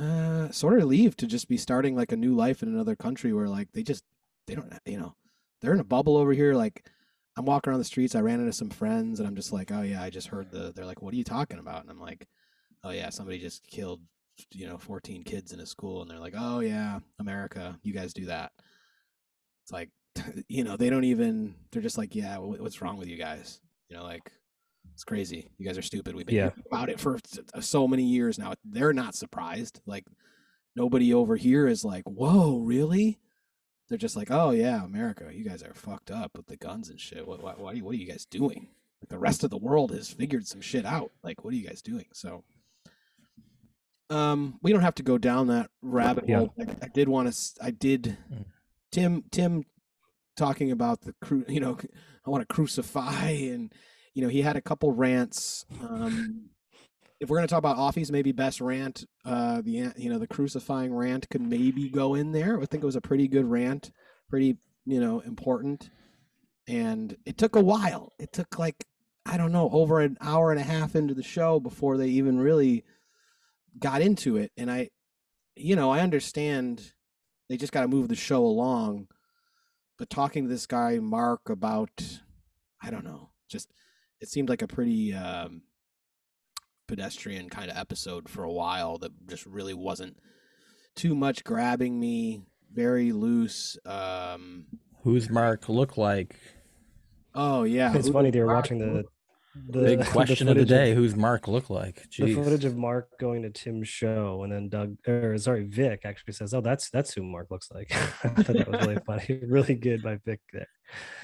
Uh, sort of relieved to just be starting like a new life in another country where like they just they don't you know they're in a bubble over here like i'm walking around the streets i ran into some friends and i'm just like oh yeah i just heard the they're like what are you talking about and i'm like oh yeah somebody just killed you know 14 kids in a school and they're like oh yeah america you guys do that it's like you know they don't even they're just like yeah what's wrong with you guys you know like it's crazy you guys are stupid we've been Yeah. about it for so many years now they're not surprised like nobody over here is like whoa really they're just like, oh yeah, America, you guys are fucked up with the guns and shit. What, what, what, are, you, what are you guys doing? Like the rest of the world has figured some shit out. Like, what are you guys doing? So, um, we don't have to go down that rabbit Yeah. hole. I, I did want to. I did. Mm. Tim, Tim, talking about the cru. You know, I want to crucify, and you know, he had a couple rants. Um, if we're gonna talk about offies, maybe best rant, uh, the you know the crucifying rant could maybe go in there. I think it was a pretty good rant, pretty you know important, and it took a while. It took like I don't know over an hour and a half into the show before they even really got into it. And I, you know, I understand they just got to move the show along, but talking to this guy Mark about, I don't know, just it seemed like a pretty. Um, pedestrian kind of episode for a while that just really wasn't too much grabbing me very loose um Who's Mark look like? oh yeah It's who funny they were Mark watching the the Big question of the footage day. Who's Mark look like? the footage of Mark going to Tim's show, and then Doug, or sorry, Vic actually says, "Oh, that's that's who Mark looks like." I thought that was really funny, really good by Vic there.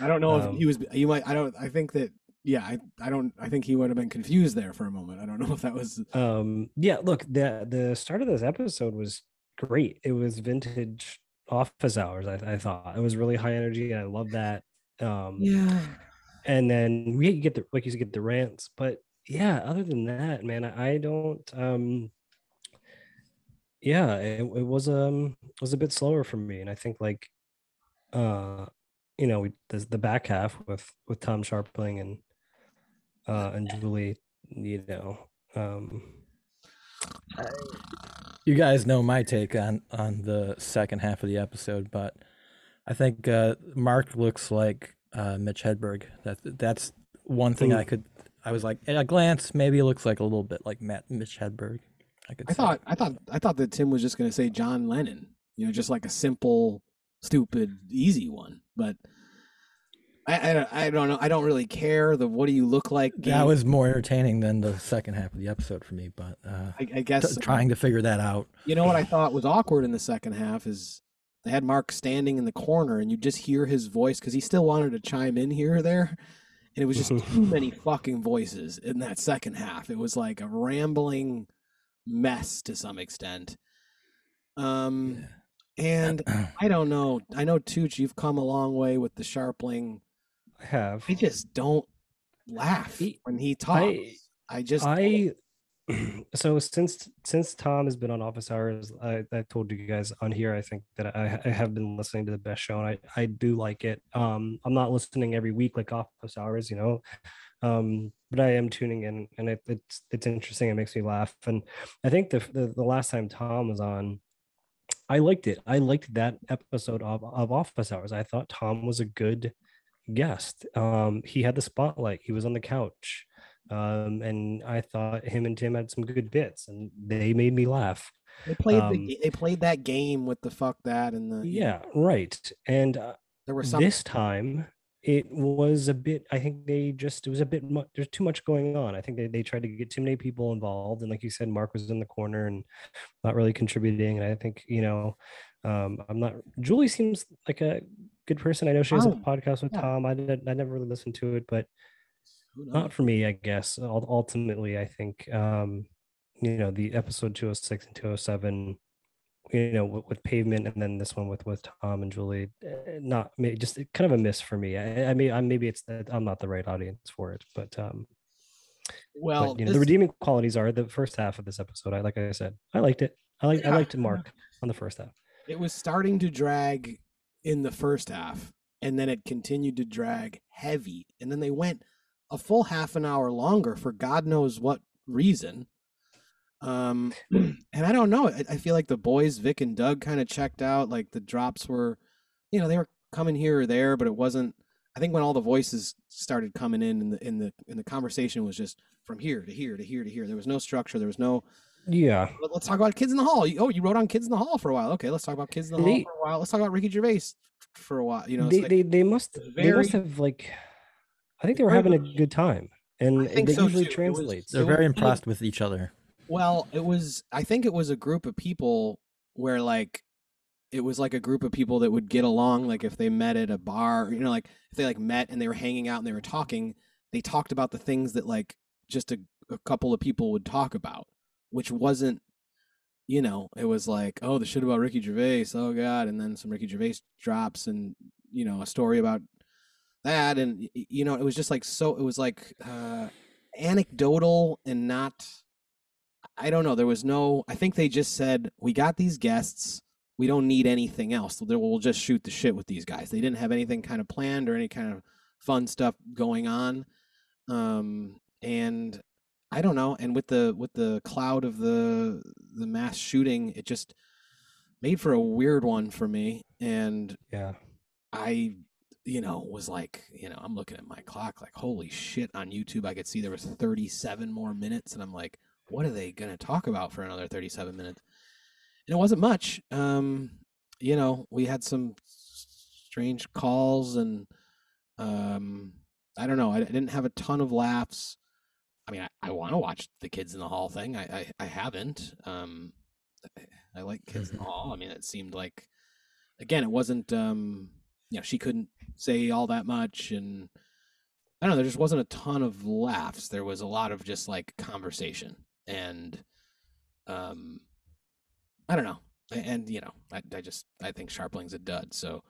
i don't know um, if he was you might i don't i think that yeah i i don't i think he would have been confused there for a moment i don't know if that was Um, yeah, look, the the start of this episode was great. It was vintage office hours. I, I thought it was really high energy, I love that. Um, yeah and then we get the like you get the rants, but yeah, other than that, man, I, I don't. Um, yeah, it, it was um it was a bit slower for me, and I think like, uh, you know, we the, the back half with with Tom Scharpling and uh and Julie, you know, um, You guys know my take on on the second half of the episode, but I think uh, Mark looks like uh, Mitch Hedberg. That that's one thing I could. I was like, at a glance, maybe he looks like a little bit like Matt Mitch Hedberg. I could. i say. thought i thought i thought that tim was just going to say john lennon you know just like a simple stupid easy one but I, I, don't- I don't know. I don't really care. The what do you look like? that was more entertaining than the second half of the episode for me. But uh, I, I t- guess trying to figure that out. You know what I thought was awkward in the second half is they had Mark standing in the corner and you just hear his voice because he still wanted to chime in here or there. And it was just too many fucking voices in that second half. It was like a rambling mess to some extent. Um, and I don't know. I know Tooch, you've come a long way with the Scharpling. I have. I just don't laugh He- when he talks. I, just I so since since Tom has been on Office Hours, I, I told you guys on here. I think that I, I have been listening to the best show, and I I do like it. Um, I'm not listening every week like Office Hours, you know, um, but I am tuning in, and it, it's it's interesting. It makes me laugh, and I think the, the the last time Tom was on, I liked it. I liked that episode of of Office Hours. I thought Tom was a good guest. Um, he had the spotlight. He was on the couch um, and I thought him and Tim had some good bits, and they made me laugh. They played Um, the, they played that game with the fuck that and the Yeah, right. And uh, there was some this time it was a bit. I think they just it was a bit much. There's too much going on. I think they they tried to get too many people involved, and like you said, Mark was in the corner and not really contributing. And I think you know, um, I'm not. Julie seems like a good person. I know she has a Oh, podcast with yeah. Tom. I did, I never really listened to it, but not for me i guess ultimately i think um you know the episode 206 and 207 you know with, with pavement and then this one with with tom and julie eh, not just kind of a miss for me i, I mean I, maybe it's that i'm not the right audience for it but um well, but, you know the redeeming qualities are the first half of this episode i like i said i liked it i like i liked mark on the first half it was starting to drag in the first half and then it continued to drag heavy and then they went a full half an hour longer for god knows what reason. Um and i don't know I, I feel like the boys vic and doug kind of checked out like the drops were you know they were coming here or there but it wasn't i think when all the voices started coming in and the in the in the conversation was just from here to here to here to here. There was no structure there was no yeah let- Let's talk about Kids in the Hall. Oh, you wrote on Kids in the Hall for a while. Okay, let's talk about Kids in the Hall for a while. Let's talk about Ricky Gervais for a while. You know, they, like- they they must it's they must have like i think they were having a good time and think that so, usually too. It was- translates They're It was very kind impressed with each other. well, it was. I think it was a group of people where like it was like a group of people that would get along. Like if they met at a bar, you know, like if they like met and they were hanging out and they were talking, they talked about the things that like just a, a couple of people would talk about, which wasn't. You know, it was like, oh, the shit about Ricky Gervais. Oh God, and then some Ricky Gervais drops, and you know, a story about that, and you know, it was just like so. It was like uh, anecdotal and not. I don't know. There was no. I think they just said we got these guests. We don't need anything else. We'll just shoot the shit with these guys. They didn't have anything kind of planned or any kind of fun stuff going on. Um, and I don't know. And with the with the cloud of the the mass shooting, it just made for a weird one for me. And yeah I, you know, was like, you know, I'm looking at my clock, like, holy shit! On YouTube, I could see there was 37 more minutes, and I'm like, what are they gonna talk about for another 37 minutes? And it wasn't much. Um, you know, we had some strange calls, and um, I don't know. I, I didn't have a ton of laughs. I mean, I, I want to watch the Kids in the Hall thing. I I, I haven't. Um, I, I like Kids in the Hall. I mean, it seemed like, again, it wasn't. Um, you know, she couldn't say all that much, and I don't know. There just wasn't a ton of laughs. There was a lot of just like conversation, and um, I don't know. And you know, I, I just I think Scharpling's a dud. So,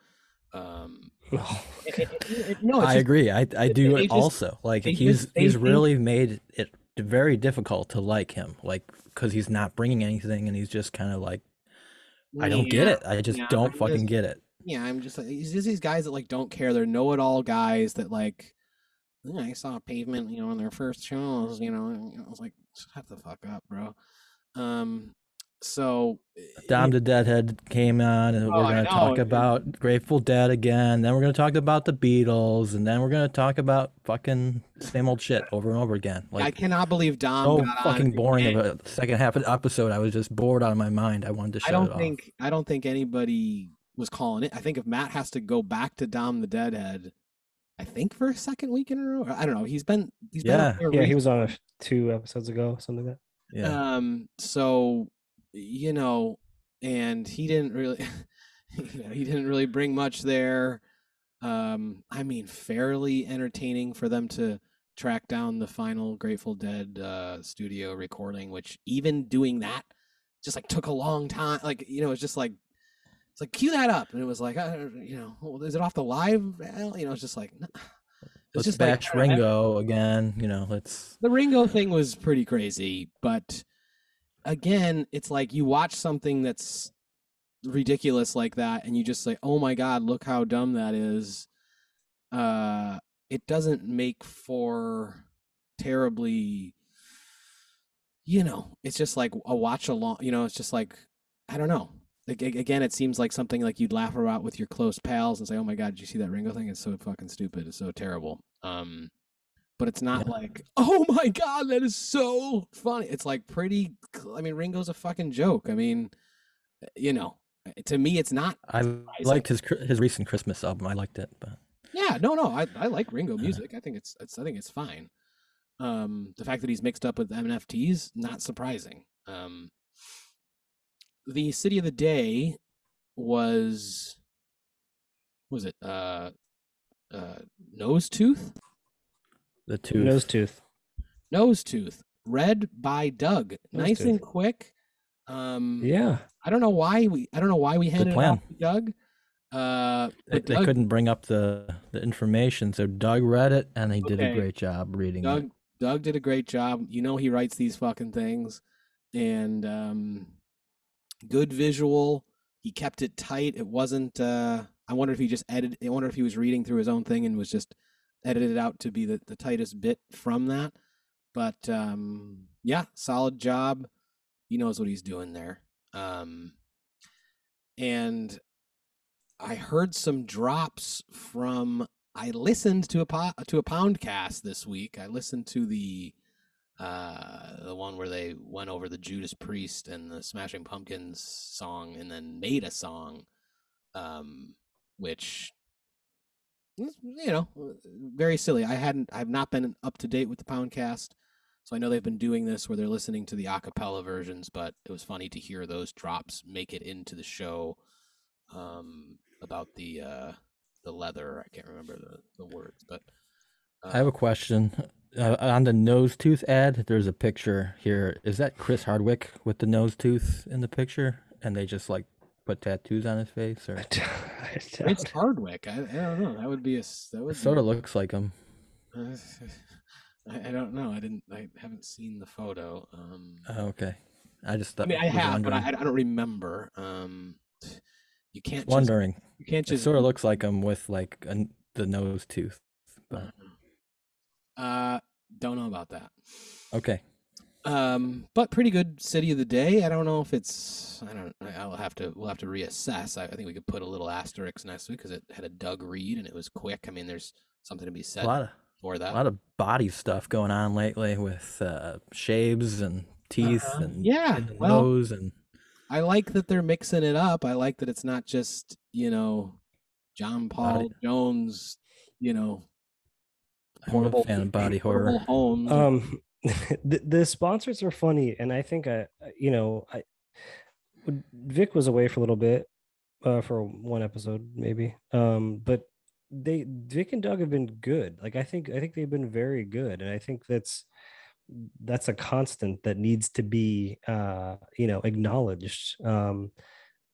um, it- it- it- no, it's I just- agree. I I do they it just- also. Like he's just- they he's think- really made it very difficult to like him. Like because he's not bringing anything, and he's just kind of like, I don't get it. I just yeah, don't he fucking just- get it. yeah, I'm just like he's just these guys that like don't care. They're know-it-all guys that like. "Yeah, I saw pavement, you know, in their first shows. You know, and I was like, shut the fuck up, bro. Um, so Dom the Deadhead came on, and Oh, we're I gonna talk about Grateful Dead again. Then we're gonna talk about the Beatles, and then we're gonna talk about fucking same old shit over and over again. Like I cannot believe Dom. so got on fucking boring and- of a second half of the episode. I was just bored out of my mind. I wanted to shut I don't it off. think I don't think anybody was calling it. I think if Matt has to go back to Dom the Deadhead, I think for a second week in a row. I don't know. He's been he's been Yeah. up yeah he was on a f- two episodes ago something like that Yeah. Um, so you know, and he didn't really, you know, he didn't really bring much there. Um, I mean, fairly entertaining for them to track down the final Grateful Dead uh, studio recording, which even doing that just like took a long time. Like you know, it's just like it's like cue that up, and it was like, uh, you know, well, is it off the live? You know, it's just like. "No." let's just like, don't know. Ringo again. You know, let's. the Ringo thing was pretty crazy, but again, it's like you watch something that's ridiculous like that and you just say, "Oh my god, look how dumb that is." Uh it doesn't make for terribly you know, it's just like a watch along, you know, it's just like I don't know. Like, again, it seems like something like you'd laugh about with your close pals and say, "Oh my god, did you see that Ringo thing? It's so fucking stupid. It's so terrible." Um but it's not Yeah. like, "Oh my god, that is so funny." It's like pretty I mean, Ringo's a fucking joke. I mean, you know, to me it's not I liked his his recent Christmas album. I liked it, but yeah, no, no, I, I like Ringo Uh-huh. music. I think it's, it's I think it's fine. Um, the fact that he's mixed up with MNFTs, not surprising. Um, the city of the day was, was it uh, uh, nose tooth, the two. Nose tooth. nose tooth, read by Doug, Nose nice and quick. Um, Yeah. I don't know why we, I don't know why we handed it plan. off to Doug. Uh, They, but they couldn't bring up the the information, so Doug read it, and he did a great job reading Doug it. Doug did a great job. You know he writes these fucking things, and um, good visual. He kept it tight. It wasn't. Uh, I wonder if he just edited. I wonder if he was reading through his own thing and was just edited out to be the, the tightest bit from that. But um, yeah, solid job. He knows what he's doing there. Um, and I heard some drops from I listened to a po- to a Poundcast this week. I listened to the uh the one where they went over the Judas Priest and the Smashing Pumpkins song and then made a song um which you know very silly. I hadn't I've not been up to date with the Poundcast. So I know they've been doing this where they're listening to the a cappella versions, but it was funny to hear those drops make it into the show um about the uh the leather. I can't remember the, the words, but uh, I have a question. Uh, on the nose tooth ad, there's a picture here. Is that Chris Hardwick with the nose tooth in the picture? And they just like put tattoos on his face, or I d- I It's doubt- Hardwick. I, I don't know. That would be a that would it sort of looks like him. I, I don't know. I didn't. I haven't seen the photo. Um, Oh, okay, I just I thought, mean, I was have, but. I, I don't remember. Um, you can't just, wondering. You can't It just sort of looks like him with like a n the nose tooth. But Uh, don't know about that. okay, Um, but pretty good city of the day. I don't know if it's. I don't. I- I'll have to. We'll have to reassess. I, I think we could put a little asterisk next week because it had a Doug read and it was quick. I mean, there's something to be a said lot of for that. a lot of body stuff going on lately with uh, shaves and teeth Uh-huh. and Yeah, in the well, nose and I like that they're mixing it up. I like that it's not just you know John Paul Jones. You know, I'm a fan of body horror. homes. um the, the sponsors are funny and i think i you know i vic was away for a little bit uh for one episode maybe um but they vic and doug have been good. Like i think i think they've been very good and i think that's that's a constant that needs to be uh you know acknowledged. Um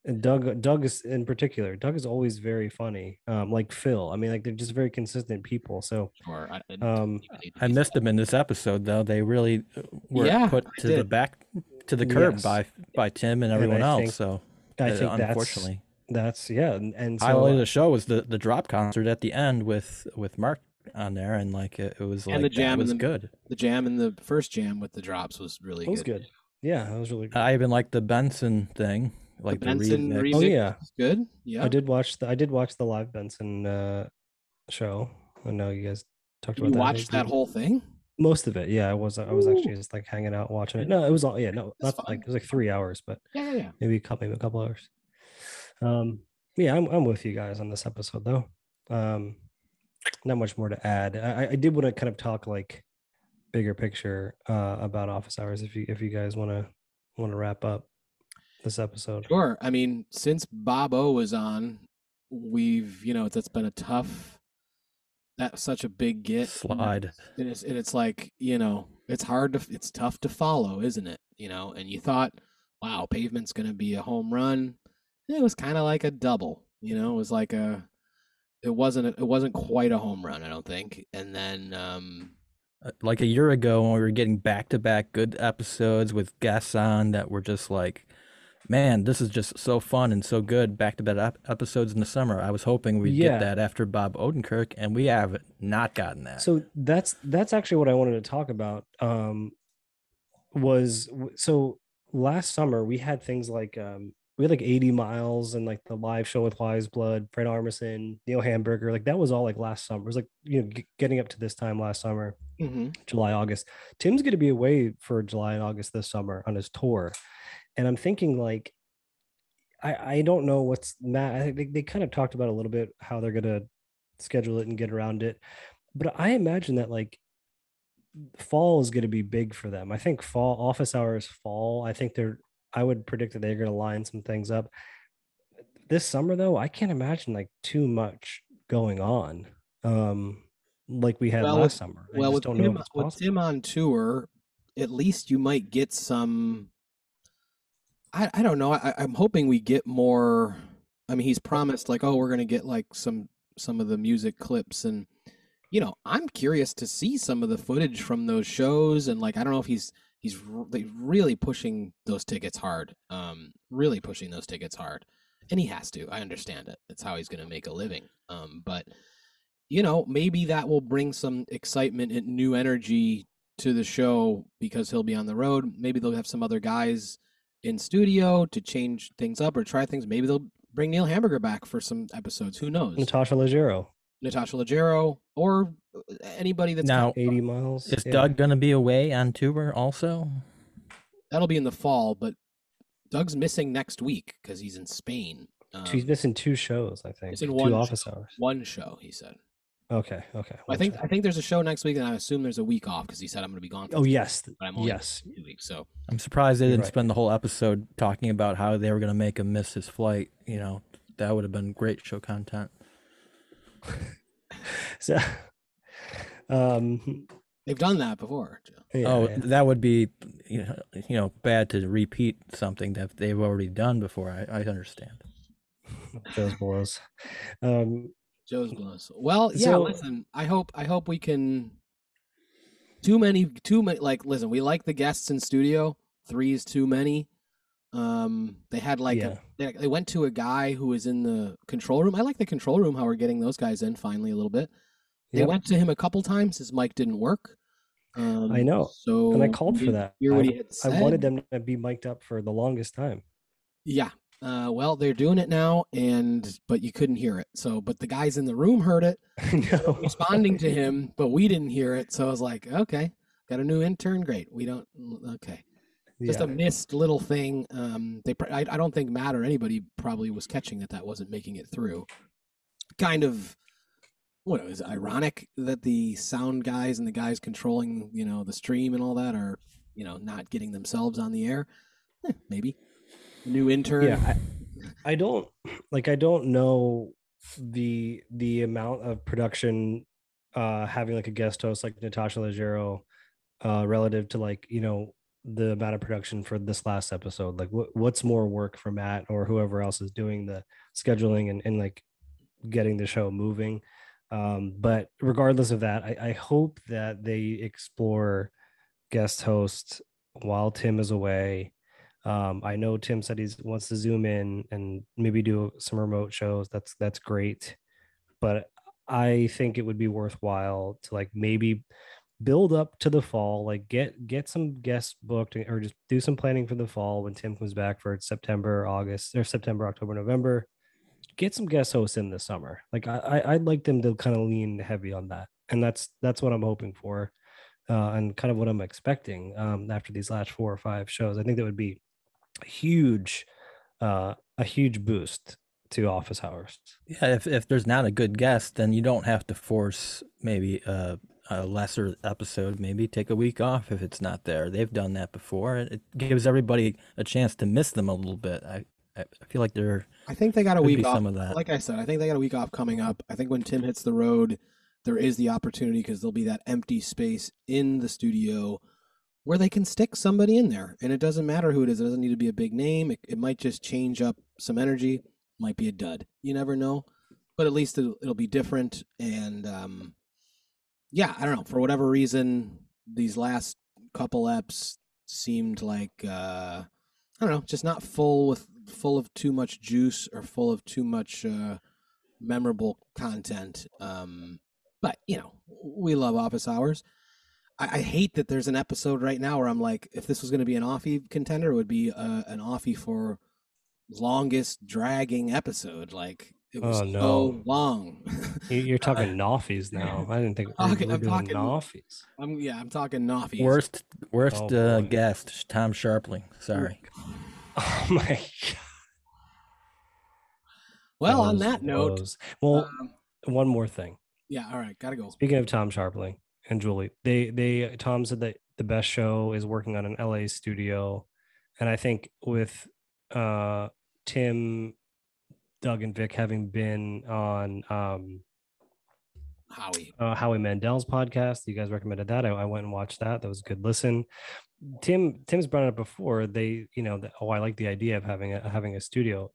and Doug, Doug is in particular. Doug is always very funny. Um, like Phil. I mean, like they're just very consistent people. So, Or I, I um, even need to I missed them in this episode though. They really uh, were Yeah, put to the back to the curb Yes. by by Tim and And everyone I else. think- so I uh, think unfortunately, that's yeah, and, and so highlight of the show was the the drop concert at the end with with Mark on there, and like it, it was like And the that jam was the- good. The jam in the first jam with the drops was really it was good. good. Yeah, it was really good. I even liked the Benson thing, like the, Benson remix. remix Oh, yeah. good. Yeah, I did watch the I did watch the live Benson uh show. I know you guys talked You about that. watched that whole thing? most of it. Yeah, I was I was actually just like hanging out watching it. No, it was all yeah, no, That's not fine. like it was like three hours, but Yeah, yeah, yeah. maybe a couple maybe a couple hours. Um yeah, I'm I'm with you guys on this episode though. Um not much more to add. I, I- I did want to kind of talk like bigger picture uh about office hours if you if you guys want to want to wrap up this episode. Sure. I mean, since Bob O was on, we've you know that's been a tough. That's such a big get. slide. and it's, and it's like you know it's hard to it's tough to follow isn't it you know and you thought wow pavement's going to be a home run it was kind of like a double you know it was like a it wasn't a, it wasn't quite a home run, I don't think. And then um, Uh, Like a year ago, when we were getting back to back good episodes with guests on that were just like, man, this is just so fun and so good. Back to back episodes in the summer. I was hoping we'd Yeah. get that after Bob Odenkirk, and we have not gotten that. So that's that's actually what I wanted to talk about. Um, was so last summer we had things like um we had like AD Miles and like the live show with Wise Blood, Fred Armisen, Neil Hamburger. Like that was all like last summer. It was like you know g- getting up to this time last summer, July August. Tim's going to be away for July and August this summer on his tour, and I'm thinking like. I, I don't know what's Matt. I think they, they kind of talked about a little bit how they're gonna schedule it and get around it but I imagine that like fall is going to be big for them. I think fall office hours fall. I think they're. I would predict that they're going to line some things up. This summer though, I can't imagine like too much going on, um, like we had Well, last summer. I well, with don't know if it's with. Tim on tour, at least you might get some. I, I don't know. I, I'm hoping we get more. I mean, he's promised like, oh, we're gonna get like some some of the music clips, and you know, I'm curious to see some of the footage from those shows, and like, I don't know if he's he's r- like, really pushing those tickets hard, um, really pushing those tickets hard, and he has to. I understand it. It's how he's gonna make a living. Um, but you know, maybe that will bring some excitement and new energy to the show because he'll be on the road. Maybe they'll have some other guys in studio to change things up or try things. Maybe they'll bring Neil Hamburger back for some episodes. Who knows? Natasha Leggero, Natasha Leggero or uh, anybody that's Now, got- AD Miles. is yeah. Doug going to be away on tour also? that'll be in the fall, but Doug's missing next week because he's in Spain. Um, She's missing two shows, I think. it's in two one office show. hours. one show. He said. Okay, okay. I think show. I think there's a show next week, and I assume there's a week off because he said I'm going to be gone. For Oh two yes, weeks, but I'm only yes. two weeks. So I'm surprised they didn't right. spend the whole episode talking about how they were going to make him miss his flight. You know, that would have been great show content. So, um, they've done that before. Yeah, oh, yeah. that would be, you know, you know, bad to repeat something that they've already done before. I, I understand. Joe's blows. Um, Joe's blows. Well, yeah. So- listen, I hope I hope we can. Too many, too many. Like, listen, we like the guests in studio. Three is too many. Um, they had like Yeah. a, they, they went to a guy who was in the control room. I like the control room. How we're getting those guys in finally a little bit. They Yep. went to him a couple times. His mic didn't work. Um, I know, So and I called for that. I- I wanted them to be mic'd up for the longest time. Yeah. Uh, well, they're doing it now, and but you couldn't hear it. So, but the guys in the room heard it, no, responding to him, but we didn't hear it. So I was like, okay, got a new intern. Great. We don't. Okay. Just Yeah. a missed little thing. Um, they. I, I don't think Matt or anybody probably was catching that that wasn't making it through. Kind of. What is it, ironic that the sound guys and the guys controlling, you know, the stream and all that are, you know, not getting themselves on the air. Eh, maybe. New intern. yeah I, I don't like i don't know the the amount of production uh having like a guest host like natasha leggero uh relative to like you know the amount of production for this last episode like what, what's more work for matt or whoever else is doing the scheduling and, and like getting the show moving um but regardless of that i, I hope that they explore guest host while tim is away um, I know Tim said he wants to zoom in and maybe do some remote shows. That's that's great, but I think it would be worthwhile to like maybe build up to the fall, like get get some guests booked or just do some planning for the fall when Tim comes back for September, August, or September, October, November. Get some guest hosts in this summer. Like I, I'd like them to kind of lean heavy on that, and that's that's what I'm hoping for. Uh, and kind of what I'm expecting um, after these last four or five shows. I think that would be huge uh a huge boost to office hours Yeah, if if there's not a good guest, then you don't have to force maybe a, a lesser episode. Maybe take a week off if it's not there. They've done that before. It gives everybody a chance to miss them a little bit. I I I feel like there I think they got a week off. some of that. Like I said, I think they got a week off coming up. I think when Tim hits the road, there is the opportunity because there'll be that empty space in the studio where they can stick somebody in there. And it doesn't matter who it is. It doesn't need to be a big name. It, it might just change up some energy. Might be a dud. You never know. but at least it'll, it'll be different. And um, yeah, I don't know. For whatever reason, these last couple eps seemed like uh, I don't know, just not full with full of too much juice or full of too much uh, memorable content. Um, but you know, we love office hours. I, I hate that there's an episode right now where I'm like, if this was going to be an offie contender, it would be uh, an offie for longest dragging episode. Like it was Oh, no. so long. You- You're talking Noffies now. I didn't think we talking- were I'm doing talking- Noffies. I'm yeah, I'm talking Noffies. Worst worst Oh, uh, guest, Tom Scharpling. Sorry. Oh my god. Well, on that note, blows. well, um, one more thing. yeah, all right, gotta go. Speaking of Tom Scharpling and Julie, they they Tom said that the best show is working on an LA studio, and I think with uh Tim, Doug, and Vic having been on um Howie. uh, Howie Mandel's podcast, you guys recommended that. I, I went and watched that. That was a good listen. Tim Tim's brought it up before. They you know that, oh I like the idea of having a having a studio.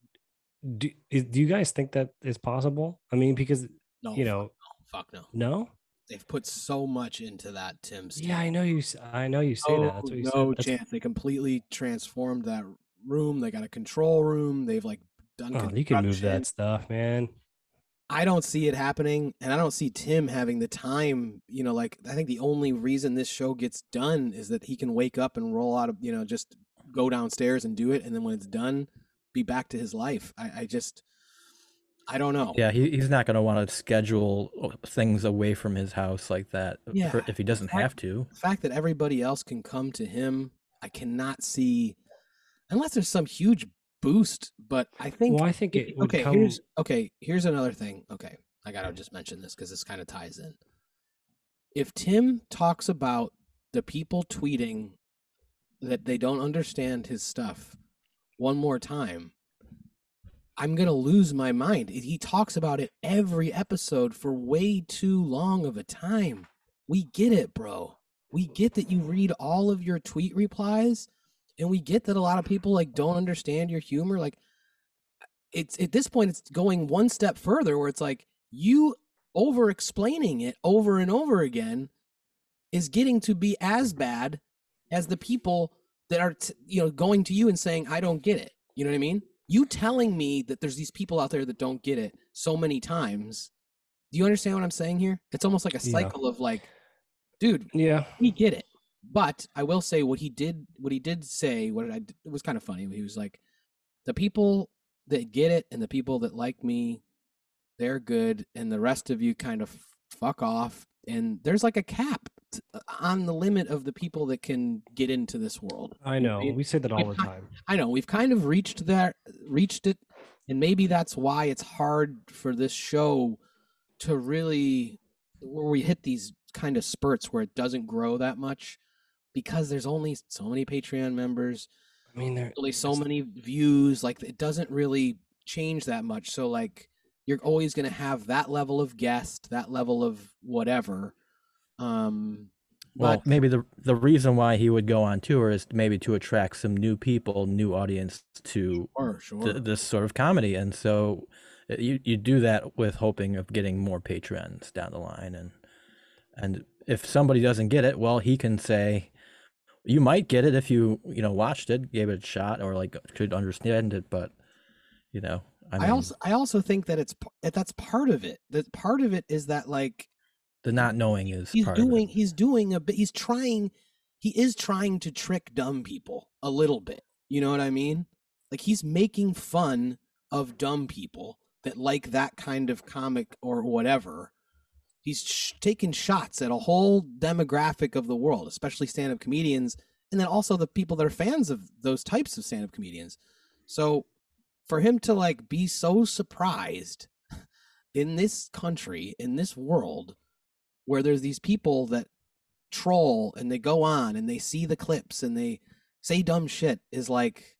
Do is, do you guys think that is possible? I mean, because No, you know fuck no. no. They've put so much into that Tim. Yeah, I know you. I know you say that. That's oh, what you no said. That's- chance. They completely transformed that room. They got a control room. They've like done. Oh, you can move that stuff, man. I don't see it happening, and I don't see Tim having the time. You know, like I think the only reason this show gets done is that he can wake up and roll out of you know just go downstairs and do it, and then when it's done, be back to his life. I, I just, I don't know. Yeah, he, he's not going to want to schedule uh, things away from his house like that Yeah, for, if he doesn't I- have to. the fact that everybody else can come to him, I cannot see, unless there's some huge boost. But I think Well, I think it would okay. come. Here's okay. Here's another thing. Okay, I gotta just mention this because this kind of ties in. If Tim talks about the people tweeting that they don't understand his stuff one more time, I'm gonna lose my mind. He talks about it every episode for way too long of a time. We get it, bro. We get that you read all of your tweet replies, and we get that a lot of people like don't understand your humor. Like, it's at this point, it's going one step further where it's like you over explaining it over and over again is getting to be as bad as the people that are t- you know going to you and saying i don't get it you know what i mean you telling me that there's these people out there that don't get it so many times do you understand what i'm saying here? It's almost like a Yeah. cycle of like dude yeah, we get it. But i will say what he did what he did say what i it was kind of funny. He was like the people that get it and the people that like me they're good and the rest of you kind of fuck off. And there's like a cap on the limit of the people that can get into this world I know. we- say that all the we've time. I know we've kind of reached that, reached it, and maybe that's why it's hard for this show to really, where we hit these kind of spurts where it doesn't grow that much, because there's only so many Patreon members, I mean, there. only so many views. Like it doesn't really change that much. So like you're always going to have that level of guest, that level of whatever. Um, Well, but maybe the the reason why he would go on tour is maybe to attract some new people, new audience to sure, sure. th- this sort of comedy, and so uh, you you do that with hoping of getting more patrons down the line, and and if somebody doesn't get it, well, he can say, you might get it if you you know watched it, gave it a shot, or like could understand it, but you know, I, I, also I also think that it's that that's part of it. That part of it is that like the not knowing is he's part doing of it. he's doing a bit he's trying he is trying to trick dumb people a little bit. You know what I mean? Like he's making fun of dumb people that like that kind of comic or whatever. He's sh- taking shots at a whole demographic of the world, especially stand-up comedians, and then also the people that are fans of those types of stand-up comedians. So for him to like be so surprised in this country, in this world, where there's these people that troll and they go on and they see the clips and they say dumb shit is like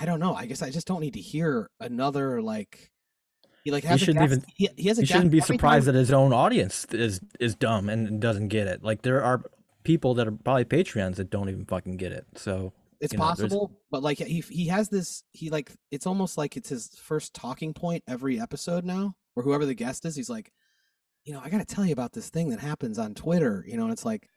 I don't know. I guess I just don't need to hear another like he like has a shouldn't guest- even- he, he has a He shouldn't be every time- surprised that his own audience is is dumb and doesn't get it. Like there are people that are probably Patreons that don't even fucking get it. So it's you know, there's- possible but like he he has this he like it's almost like it's his first talking point every episode now or whoever the guest is, he's like, you know, I got to tell you about this thing that happens on Twitter, you know, and it's like,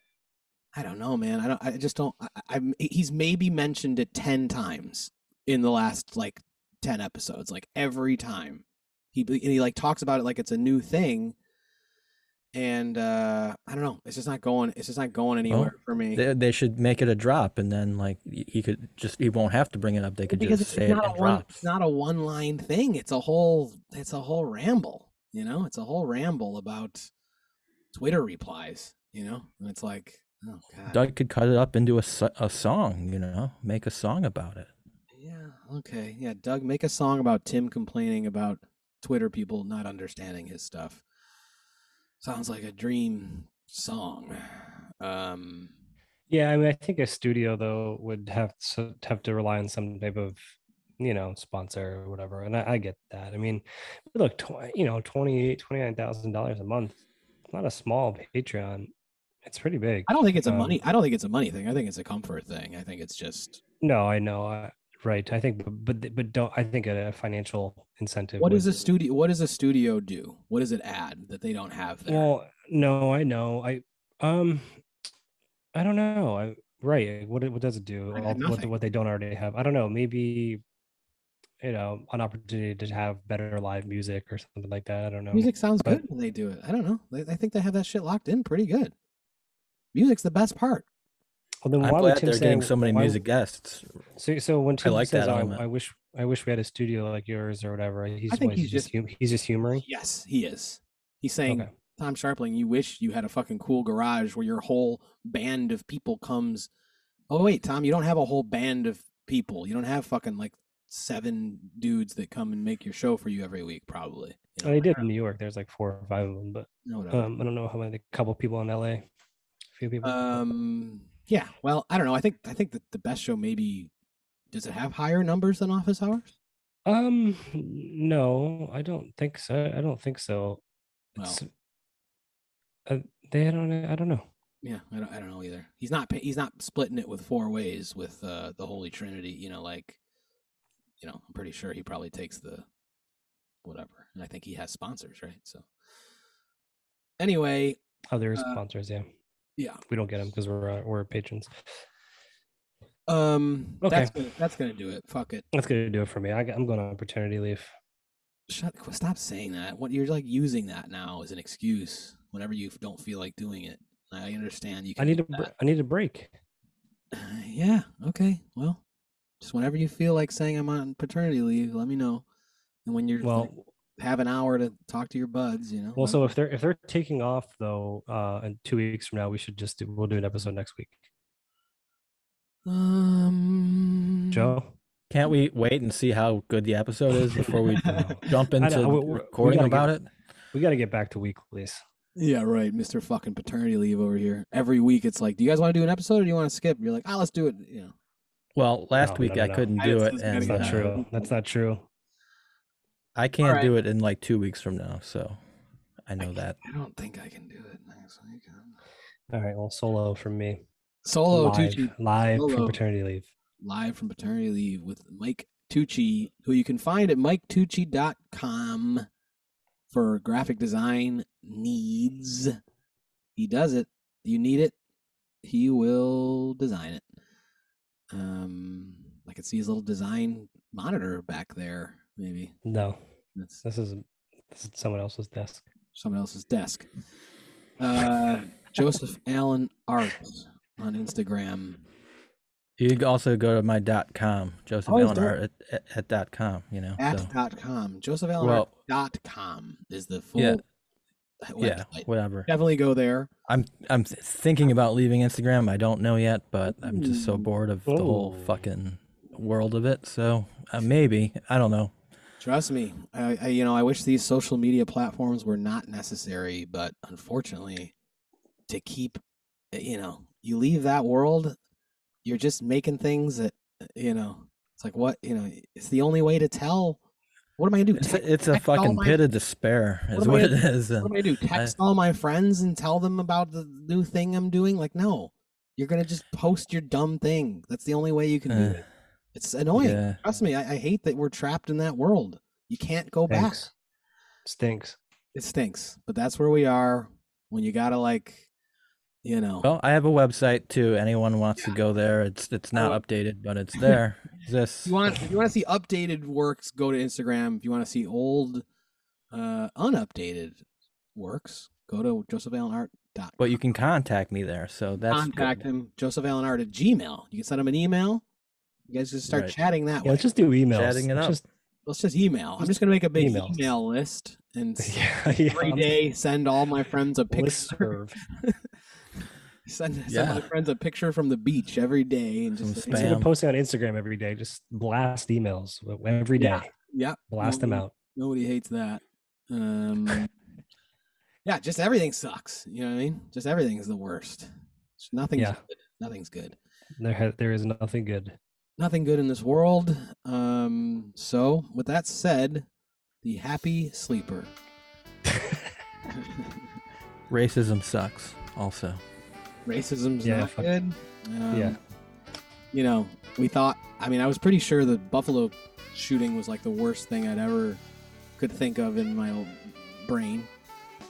I don't know, man. I don't. I just don't. I, I he's maybe mentioned it ten times in the last like ten episodes, like every time. He and he like talks about it like it's a new thing, and uh I don't know. It's just not going. It's just not going anywhere for me. They, they should make it a drop, and then like he could just he won't have to bring it up. They could because just it's say it not in a one. drops. It's not a one line thing. It's a whole. It's a whole ramble. You know, it's a whole ramble about Twitter replies. You know, and it's like, oh god. Doug could cut it up into a, a song, you know, make a song about it. Yeah. Okay. Yeah. Doug, make a song about Tim complaining about Twitter people not understanding his stuff. Sounds like a dream song. Um. Yeah, I mean, I think a studio though would have to have to rely on some type of, you know, sponsor or whatever, and I, I get that. I mean, look, tw- you know, twenty twenty nine thousand dollars a month, it's not a small Patreon. It's pretty big. I don't think it's a Um, money. I don't think it's a money thing. I think it's a comfort thing. I think it's just No, I know, I, right? I think, but but, but don't. I think a financial incentive. what does a studio? What does a studio do? What does it add that they don't have there? Well, no, I know. I um, I don't know. I right. What what does it do? All- What what they don't already have? I don't know. Maybe you know an opportunity to have better live music or something like that. I don't know. Music sounds but- good when they do it. I don't know. They, I think they have that shit locked in pretty good. Music's the best part. Well, then I'm why would Tim they're say? getting so many why- music guests. So so when Tim like says, that "Oh, I, wish I wish we had a studio like yours or whatever," he's I think what, he's just hum- he's just humoring. Yes, he is. He's saying, Okay. Tom Scharpling, you wish you had a fucking cool garage where your whole band of people comes. Oh wait, Tom, you don't have a whole band of people. You don't have fucking like seven dudes that come and make your show for you every week, probably. You know, they did in New York. There's like four or five of them, but no, whatever. um, I don't know how many. A couple people in LA. A few people. Um, yeah. Well, I don't know. I think I think that the best show maybe does it have higher numbers than Office Hours? Um, no, I don't think so. I don't think so. Well, uh, they don't. I don't know. yeah, I don't, I don't know either. He's not he's not splitting it with four ways with uh, the Holy Trinity. You know, like, you know, I'm pretty sure he probably takes the whatever, and I think he has sponsors, right? So, anyway, Oh, there is Uh, sponsors. Yeah, yeah. we don't get them because we're uh, we're patrons. Um, Okay. that's gonna, that's gonna do it. Fuck it. That's gonna do it for me. I, am going on paternity leave. Shut. Stop saying that. What you're like using that now as an excuse whenever you don't feel like doing it. I understand you. I need br- I need a break. Uh, yeah. Okay. Well, just whenever you feel like saying I'm on paternity leave, let me know. And when you're Well, like, have an hour to talk to your buds, you know. well, so if they're if they're taking off though, uh, in two weeks from now, we should just do we'll do an episode next week. um, Joe, Can't we wait and see how good the episode is before we jump I know, into we- we- we recording about get- it? we got to get back to weeklies. Yeah, right, Mister Fucking Paternity Leave over here. Every week, it's like, do you guys want to do an episode or do you want to skip? You're like, ah, let's do it. You know. Well, last No, week no, I no. couldn't do just- it, and That's not uh, true. That's not true. I can't Alright. do it in like two weeks from now. So I know that. I don't think I can do it next week. All right, well, solo from me. Solo live, Tucci live Solo. from paternity leave. live from paternity leave with Mike Tucci, who you can find at MikeTucci.com for graphic design needs. He does it. You need it. He will design it. Um, I can see his little design monitor back there. Maybe No, that's this is this is someone else's desk. someone else's desk. Uh, Joseph Allen Art on Instagram. You can also go to my dot com, Joseph Oh, Allen. Art at, at, at dot com. You know, At so dot com. Joseph Allen Well- dot com is the full Yeah. Website. yeah, whatever. Definitely go there. I'm I'm thinking about leaving Instagram. I don't know yet, but I'm just so bored of the whole fucking world of it. So uh, maybe I don't know. Trust me. I, I you know, I wish these social media platforms were not necessary, but unfortunately, to keep eh, you know, you leave that world, you're just making things that eh, you know, it's like what, you know, it's the only way to tell what am I gonna do? It's a, it's a text all fucking my- pit of despair, What is am I what it gonna- is. What and am I gonna do? Text all my friends and tell them about the new thing I'm doing? Like, no. You're gonna just post your dumb thing. That's the only way you can do Uh, it. It's annoying. yeah. Trust me, I, I hate that we're trapped in that world. You can't go back. Stinks. It stinks, but that's where we are when you gotta like, you know. Well, I have a website too. Anyone wants to go there. It's it's not Oh. updated, but it's there. Exists. You want if you want to see updated works, go to Instagram. If you want to see old, uh, unupdated works, go to josephallenart.com. But you can contact me there. So that's contact good. him, josephallenart at Gmail. You can send him an email. You guys just start Right. chatting that Yeah, way. let's just do emails. Chatting it Let's up. Just, Let's just email. I'm just just gonna make a big emails. email list and yeah, yeah. every day send all my friends a picture. Listserv. send send Yeah. my friends a picture from the beach every day and Some just spam. Instead of posting on Instagram every day, just blast emails every day. Yeah. yeah, Blast them out. Nobody hates that. Um, yeah, just everything sucks. You know what I mean? Just everything is the worst. Nothing's Yeah. good. Nothing's good. There, ha- there is nothing good. Nothing good in this world. Um, so, with that said, the happy sleeper. Racism sucks. Also, Racism's Yeah, not good. Um, yeah. You know, we thought. I mean, I was pretty sure the Buffalo shooting was like the worst thing I'd ever could think of in my old brain.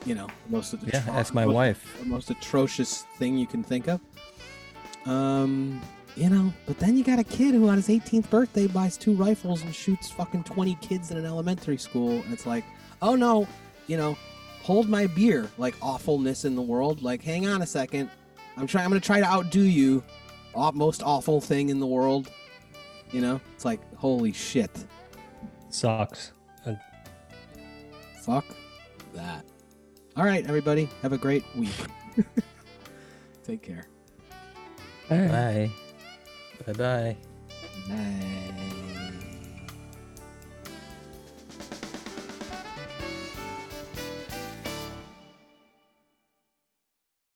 You know, most of the yeah. Ask my most- wife. the most atrocious thing you can think of. Um, you know, but then you got a kid who on his 18th birthday buys two rifles and shoots fucking 20 kids in an elementary school, and it's like, oh no, you know, hold my beer, like awfulness in the world. Like, hang on a second, I'm trying. I'm gonna try to outdo you. Most awful thing in the world. You know, it's like, holy shit, Sucks. And fuck that. All right, everybody, have a great week. Take care. Bye. Bye bye. Bye.